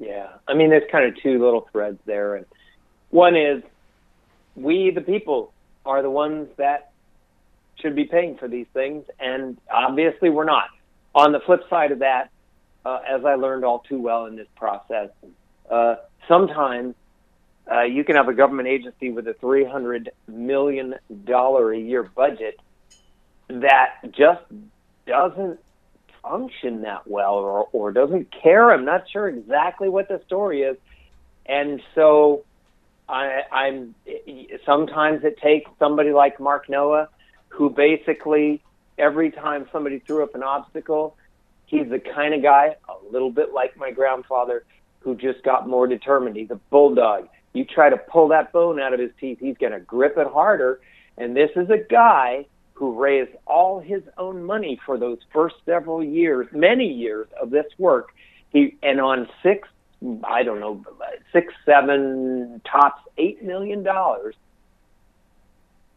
Yeah. I mean, there's kind of two little threads there. And one is we, the people, are the ones that should be paying for these things. And obviously, we're not. On the flip side of that, uh, as I learned all too well in this process, uh, sometimes uh, you can have a government agency with a $300 million a year budget that just doesn't function that well or, or doesn't care. I'm not sure exactly what the story is. And so I, I'm sometimes it takes somebody like Mark Noah who basically every time somebody threw up an obstacle, he's the kind of guy, a little bit like my grandfather, who just got more determined. He's a bulldog. You try to pull that bone out of his teeth, he's going to grip it harder. And this is a guy who raised all his own money for those first several years, many years of this work. He and on six, I don't know, six, seven, tops eight million dollars,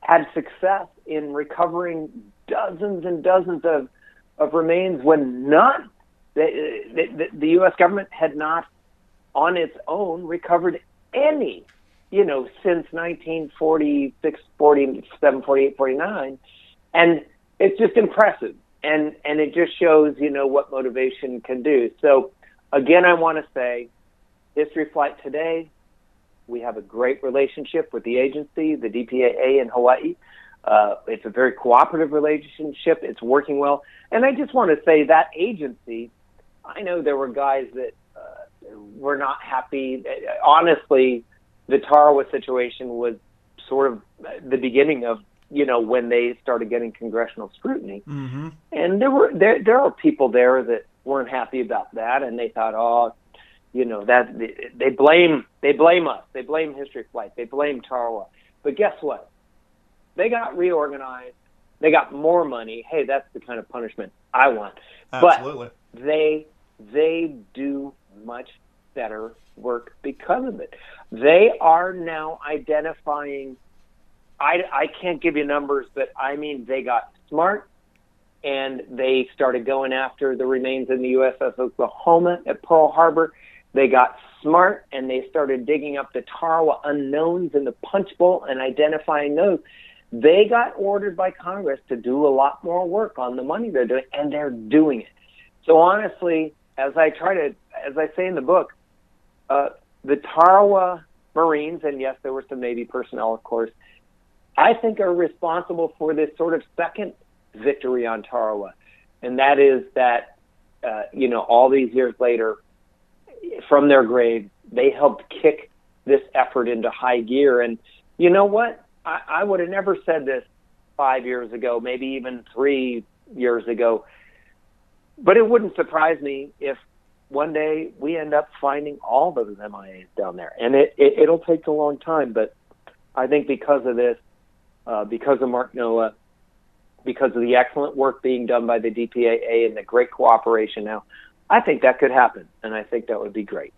had success in recovering dozens and dozens of of remains when none the, the, the U.S. government had not on its own recovered any, you know, since 1946, 47, 48, 49. And it's just impressive. And, and it just shows, you know, what motivation can do. So, again, I want to say History Flight today, we have a great relationship with the agency, the DPAA in Hawaii. Uh, it's a very cooperative relationship. It's working well. And I just want to say that agency, I know there were guys that were not happy. Honestly, the Tarawa situation was sort of the beginning of you know when they started getting congressional scrutiny, mm-hmm. and there were there there are people there that weren't happy about that, and they thought, oh, you know that they, blame they blame us, they blame History Flight, they blame Tarawa. But guess what? They got reorganized. They got more money. Hey, that's the kind of punishment I want. Absolutely. But they they do much better work because of it. They are now identifying. I, I can't give you numbers, but I mean they got smart and they started going after the remains in the USS Oklahoma at Pearl Harbor. They got smart and they started digging up the Tarawa unknowns in the punch bowl and identifying those. They got ordered by Congress to do a lot more work on the money they're doing, and they're doing it. So honestly, as I try to, as I say in the book, uh, the Tarawa Marines, and yes, there were some Navy personnel, of course, I think are responsible for this sort of second victory on Tarawa, and that is that uh, you know all these years later, from their grave, they helped kick this effort into high gear. And you know what? I, I would have never said this five years ago, maybe even three years ago. But it wouldn't surprise me if one day we end up finding all those MIAs down there, and it, it it'll take a long time. But I think because of this, uh, because of Mark Noah, because of the excellent work being done by the DPAA and the great cooperation now, I think that could happen, and I think that would be great.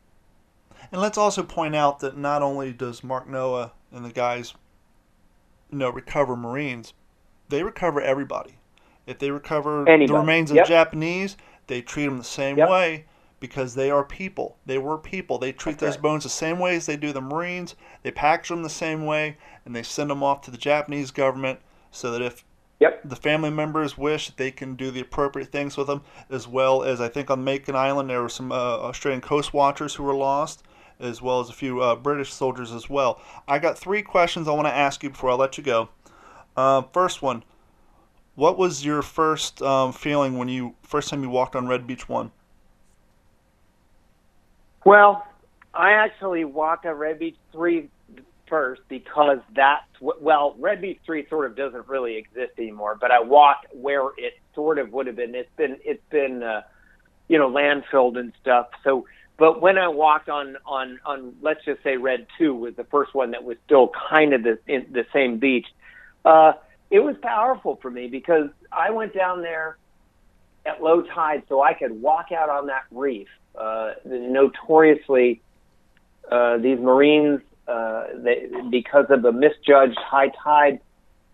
And let's also point out that not only does Mark Noah and the guys, you know, recover Marines, they recover everybody. If they recover Anybody. the remains of Yep. Japanese, they treat them the same Yep. way because they are people. They were people. They treat That's those bones the same way as they do the Marines. They package them the same way, and they send them off to the Japanese government so that if Yep. the family members wish, they can do the appropriate things with them, as well as I think on Makin Island there were some uh, Australian coast watchers who were lost, as well as a few uh, British soldiers as well. I got three questions I want to ask you before I let you go. Uh, first one, what was your first um, feeling when you first time you walked on Red Beach One? Well, I actually walked on Red Beach 3 first because that's wh- well, Red Beach 3 sort of doesn't really exist anymore, but I walked where it sort of would have been. It's been it's been uh, you know landfilled and stuff. So, but when I walked on on on let's just say Red 2 was the first one that was still kind of the in the same beach. Uh, it was powerful for me because I went down there at low tide so I could walk out on that reef. Uh, notoriously, uh, these Marines, uh, they, because of the misjudged high tide,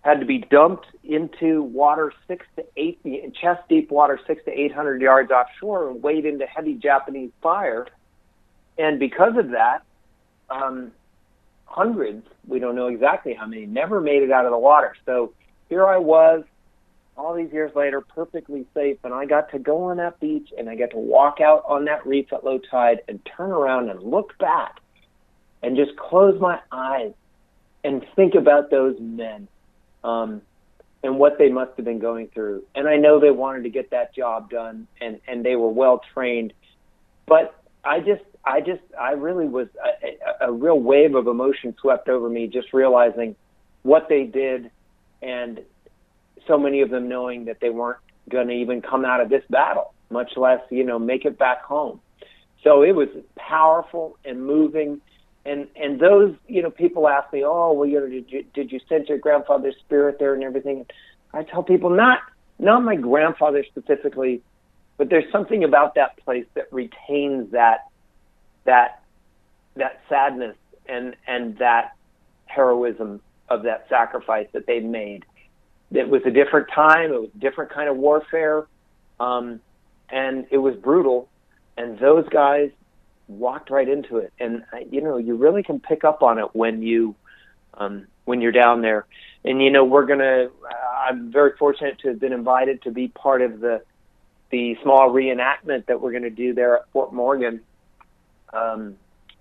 had to be dumped into water six to eight, chest deep water, six to eight hundred yards offshore, and wade into heavy Japanese fire. And because of that, um, hundreds, we don't know exactly how many, never made it out of the water. So here I was, all these years later, perfectly safe, and I got to go on that beach and I got to walk out on that reef at low tide and turn around and look back and just close my eyes and think about those men um, and what they must have been going through. And I know they wanted to get that job done and, and they were well trained, but I just, I just, I really was a, a, a real wave of emotion swept over me just realizing what they did and so many of them knowing that they weren't going to even come out of this battle, much less, you know, make it back home. So it was powerful and moving. And, and those, you know, people ask me, oh, well, you know, did you, did you sense your grandfather's spirit there and everything? I tell people, not, not my grandfather specifically, but there's something about that place that retains that, that, that sadness and, and that heroism of that sacrifice that they made it was a different time. It was a different kind of warfare, um, and it was brutal. And those guys walked right into it. And you know, you really can pick up on it when you um, when you're down there. And you know, we're gonna. I'm very fortunate to have been invited to be part of the the small reenactment that we're going to do there at Fort Morgan, um,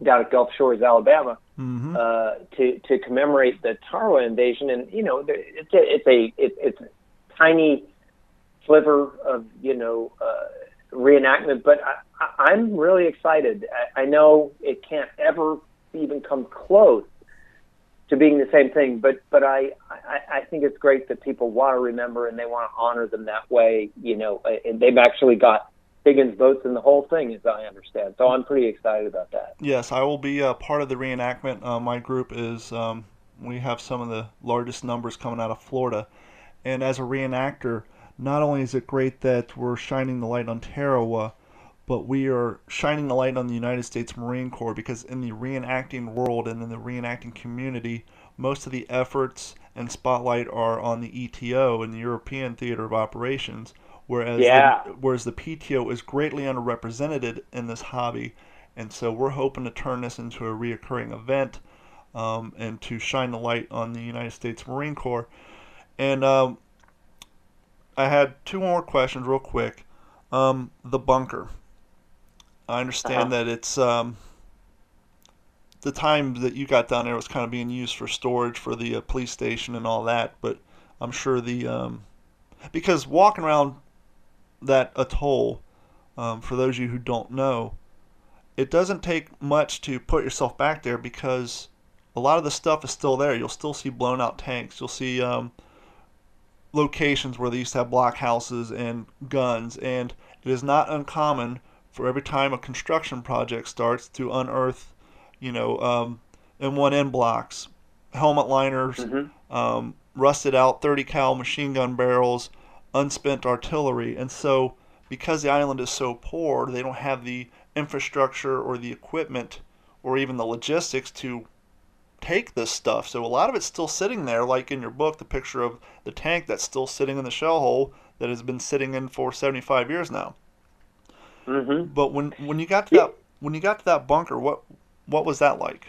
down at Gulf Shores, Alabama Mm-hmm. uh, to to commemorate the Tarawa invasion, and you know it's a it's a it, it's a tiny sliver of you know uh, reenactment, but I, I, I'm really excited. I, I know it can't ever even come close to being the same thing, but but I I, I think it's great that people want to remember and they want to honor them that way. You know, and they've actually got Higgins boats in the whole thing, as I understand. So I'm pretty excited about that. Yes, I will be a part of the reenactment. Uh, my group is, um, we have some of the largest numbers coming out of Florida. And as a reenactor, not only is it great that we're shining the light on Tarawa, but we are shining the light on the United States Marine Corps because in the reenacting world and in the reenacting community, most of the efforts and spotlight are on the ETO and the European Theater of Operations, whereas Yeah. the, whereas the PTO is greatly underrepresented in this hobby, and so we're hoping to turn this into a reoccurring event um, and to shine the light on the United States Marine Corps. And um, I had two more questions, real quick. Um, the bunker. I understand Uh-huh. that it's um, the time that you got down there was kind of being used for storage for the uh, police station and all that, but I'm sure the um, because walking around that atoll, um, for those of you who don't know, it doesn't take much to put yourself back there because a lot of the stuff is still there. You'll still see blown out tanks. You'll see um, locations where they used to have blockhouses and guns, and it is not uncommon for every time a construction project starts to unearth, you know, um, M1 en blocs, helmet liners, Mm-hmm. um, rusted out 30 cal machine gun barrels, unspent artillery, and so because the island is so poor, they don't have the infrastructure or the equipment or even the logistics to take this stuff. So a lot of it's still sitting there, like in your book, the picture of the tank that's still sitting in the shell hole that has been sitting in for 75 years now. Mm-hmm. But when when you got to that when you got to that bunker, what what was that like?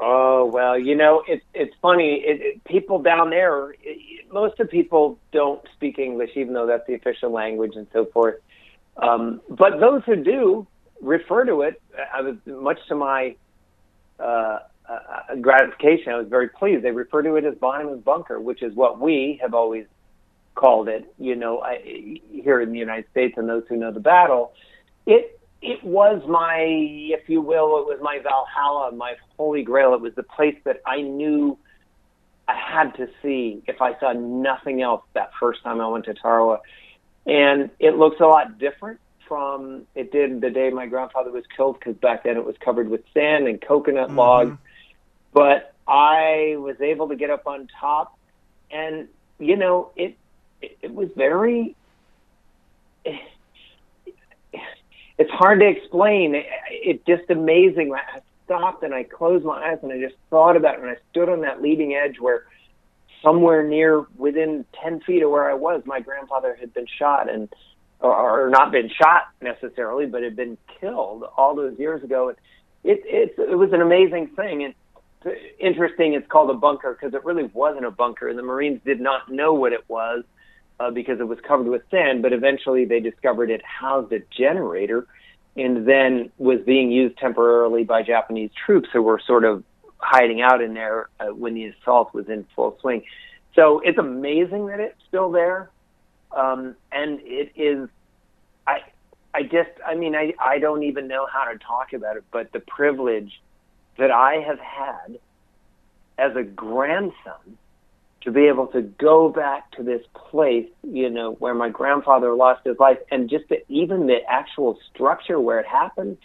Oh well, you know it's it's funny. It, it, people down there, it, most of people don't speak English, even though that's the official language and so forth. Um, but those who do refer to it, I was much to my uh, uh, gratification. I was very pleased. They refer to it as Bonnyman's Bunker, which is what we have always called it. You know, I, here in the United States, and those who know the battle, it it was my, if you will, it was my Valhalla, my holy grail. It was the place that I knew I had to see if I saw nothing else that first time I went to Tarawa. And it looks a lot different from it did the day my grandfather was killed because back then it was covered with sand and coconut mm-hmm. logs. But I was able to get up on top, and you know it. It, it was very. It's hard to explain. It, it's just amazing. I stopped and I closed my eyes and I just thought about it. And I stood on that leading edge where somewhere near within 10 feet of where I was, my grandfather had been shot and, or, or not been shot necessarily, but had been killed all those years ago. And it, it, it was an amazing thing. And interesting, it's called a bunker because it really wasn't a bunker. And the Marines did not know what it was uh, because it was covered with sand, but eventually they discovered it housed a generator and then was being used temporarily by Japanese troops who were sort of hiding out in there uh, when the assault was in full swing. So it's amazing that it's still there. Um, and it is, I, I just, I mean, I, I don't even know how to talk about it, but the privilege that I have had as a grandson to be able to go back to this place, you know, where my grandfather lost his life, and just the, even the actual structure where it happened,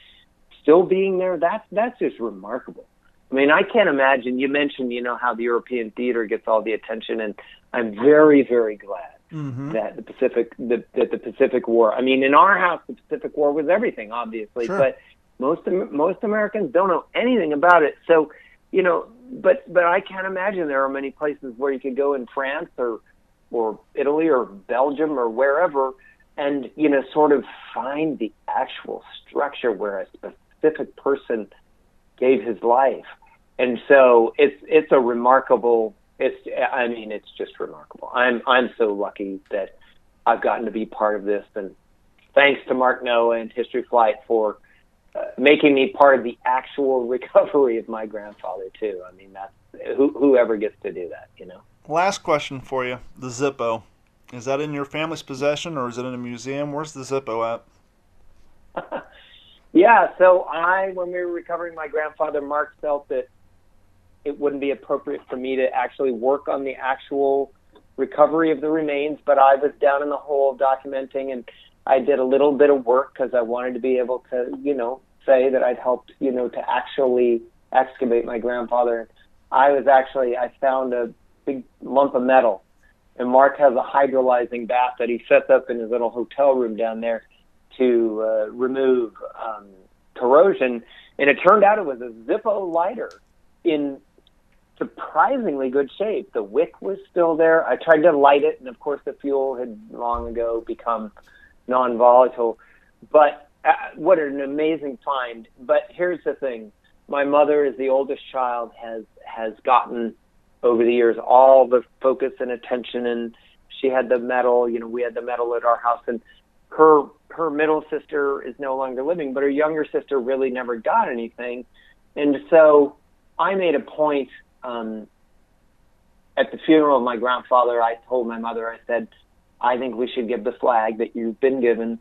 still being there, that's that's just remarkable. I mean, I can't imagine. You mentioned, you know, how the European theater gets all the attention, and I'm very, very glad mm-hmm. that the Pacific, the, that the Pacific War. I mean, in our house, the Pacific War was everything, obviously, sure. but most most Americans don't know anything about it. So, you know, but but I can't imagine there are many places where you could go in France or or Italy or Belgium or wherever and you know sort of find the actual structure where a specific person gave his life. And so it's it's a remarkable it's I mean it's just remarkable. I'm I'm so lucky that I've gotten to be part of this. And thanks to Mark Noah and History Flight for uh, making me part of the actual recovery of my grandfather too. I mean, that's who, whoever gets to do that, you know. Last question for you: the Zippo, is that in your family's possession or is it in a museum? Where's the Zippo at? yeah, so I, when we were recovering my grandfather, Mark felt that it wouldn't be appropriate for me to actually work on the actual recovery of the remains, but I was down in the hole documenting and I did a little bit of work because I wanted to be able to, you know, say that I'd helped, you know, to actually excavate my grandfather. I was actually, I found a big lump of metal. And Mark has a hydrolyzing bath that he sets up in his little hotel room down there to uh, remove um, corrosion. And it turned out it was a Zippo lighter in surprisingly good shape. The wick was still there. I tried to light it, and of course, the fuel had long ago become non-volatile. But uh, what an amazing find! But here's the thing: my mother, as the oldest child, has has gotten over the years all the focus and attention, and she had the medal. You know, we had the medal at our house, and her her middle sister is no longer living, but her younger sister really never got anything, and so I made a point. Um, at the funeral of my grandfather, I told my mother, I said, I think we should give the flag that you've been given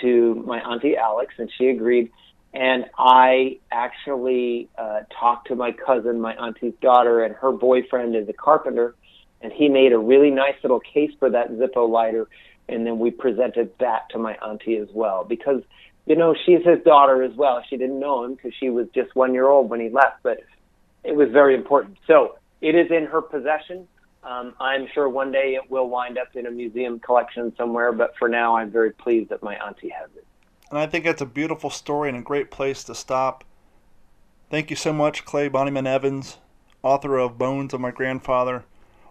to my auntie Alex, and she agreed. And I actually uh, talked to my cousin, my auntie's daughter, and her boyfriend is a carpenter, and he made a really nice little case for that Zippo lighter, and then we presented that to my auntie as well because you know she's his daughter as well. She didn't know him because she was just one year old when he left, but it was very important. So it is in her possession. Um, I'm sure one day it will wind up in a museum collection somewhere, but for now, I'm very pleased that my auntie has it. And I think that's a beautiful story and a great place to stop. Thank you so much, Clay Bonnyman Evans, author of Bones of My Grandfather.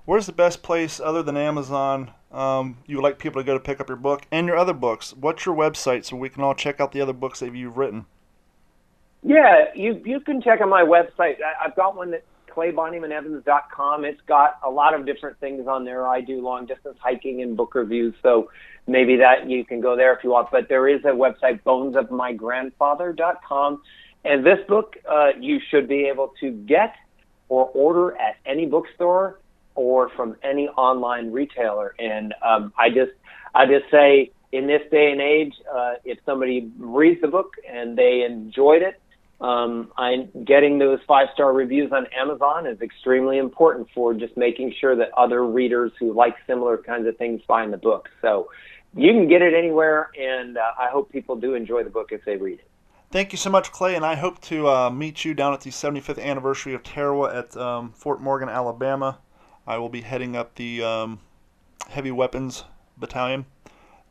Where's the best place other than Amazon um, you would like people to go to pick up your book and your other books? What's your website so we can all check out the other books that you've written? Yeah, you you can check on my website. I, I've got one that claybonnymanevans.com. It's got a lot of different things on there. I do long distance hiking and book reviews, so maybe that you can go there if you want. But there is a website, bonesofmygrandfather.com. And this book uh, you should be able to get or order at any bookstore or from any online retailer. And um, I just I just say in this day and age, uh, if somebody reads the book and they enjoyed it, um, I getting those five star reviews on Amazon is extremely important for just making sure that other readers who like similar kinds of things find the book. So you can get it anywhere, and uh, I hope people do enjoy the book if they read it. Thank you so much, Clay, and I hope to uh, meet you down at the 75th anniversary of Tarawa at um, Fort Morgan, Alabama. I will be heading up the um, heavy weapons battalion,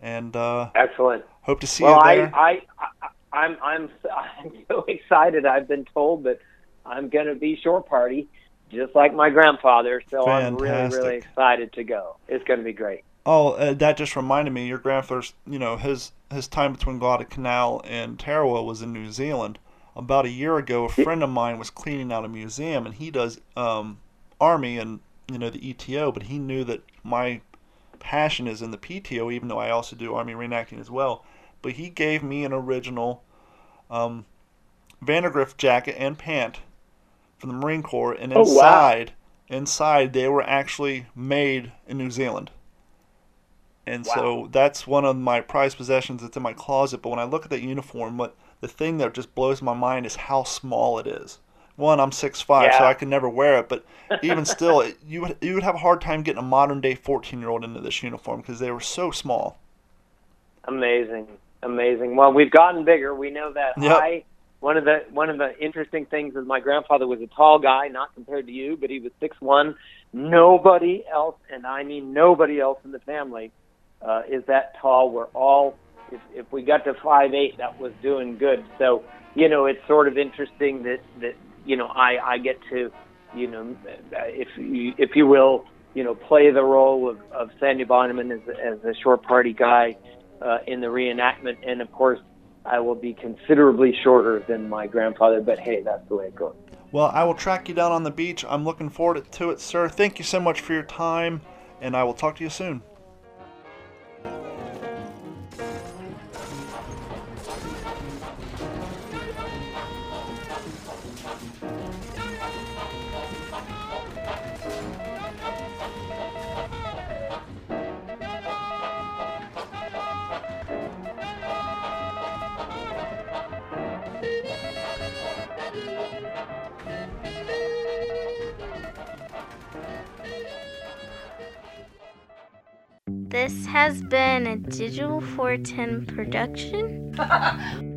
and uh, excellent. Hope to see well, you there. I, I, I, I'm, I'm, I'm so excited. I've been told that I'm going to be shore party, just like my grandfather. So Fantastic. I'm really, really excited to go. It's going to be great. Oh, uh, that just reminded me. Your grandfather's, you know, his his time between Guadalcanal and Tarawa was in New Zealand. About a year ago, a friend of mine was cleaning out a museum, and he does um, army and you know the ETO, but he knew that my passion is in the PTO, even though I also do army reenacting as well. But he gave me an original um, Vandegrift jacket and pant from the Marine Corps, and inside, oh, wow. inside they were actually made in New Zealand. And wow. so that's one of my prized possessions that's in my closet. But when I look at that uniform, what the thing that just blows my mind is how small it is. One, I'm six five, yeah. so I can never wear it. But even still, you would you would have a hard time getting a modern day 14 year old into this uniform because they were so small. Amazing, amazing. Well, we've gotten bigger. We know that. Yep. I one of the one of the interesting things is my grandfather was a tall guy, not compared to you, but he was six one. Nobody else, and I mean nobody else in the family, uh, is that tall. We're all if, if we got to five eight, that was doing good. So you know, it's sort of interesting that that you know I I get to you know if you, if you will you know play the role of of Sandy Bonnyman as as a short party guy uh, in the reenactment, and of course. I will be considerably shorter than my grandfather, but hey, that's the way it goes. Well, I will track you down on the beach. I'm looking forward to it, sir. Thank you so much for your time, and I will talk to you soon. This has been a Digital 410 production.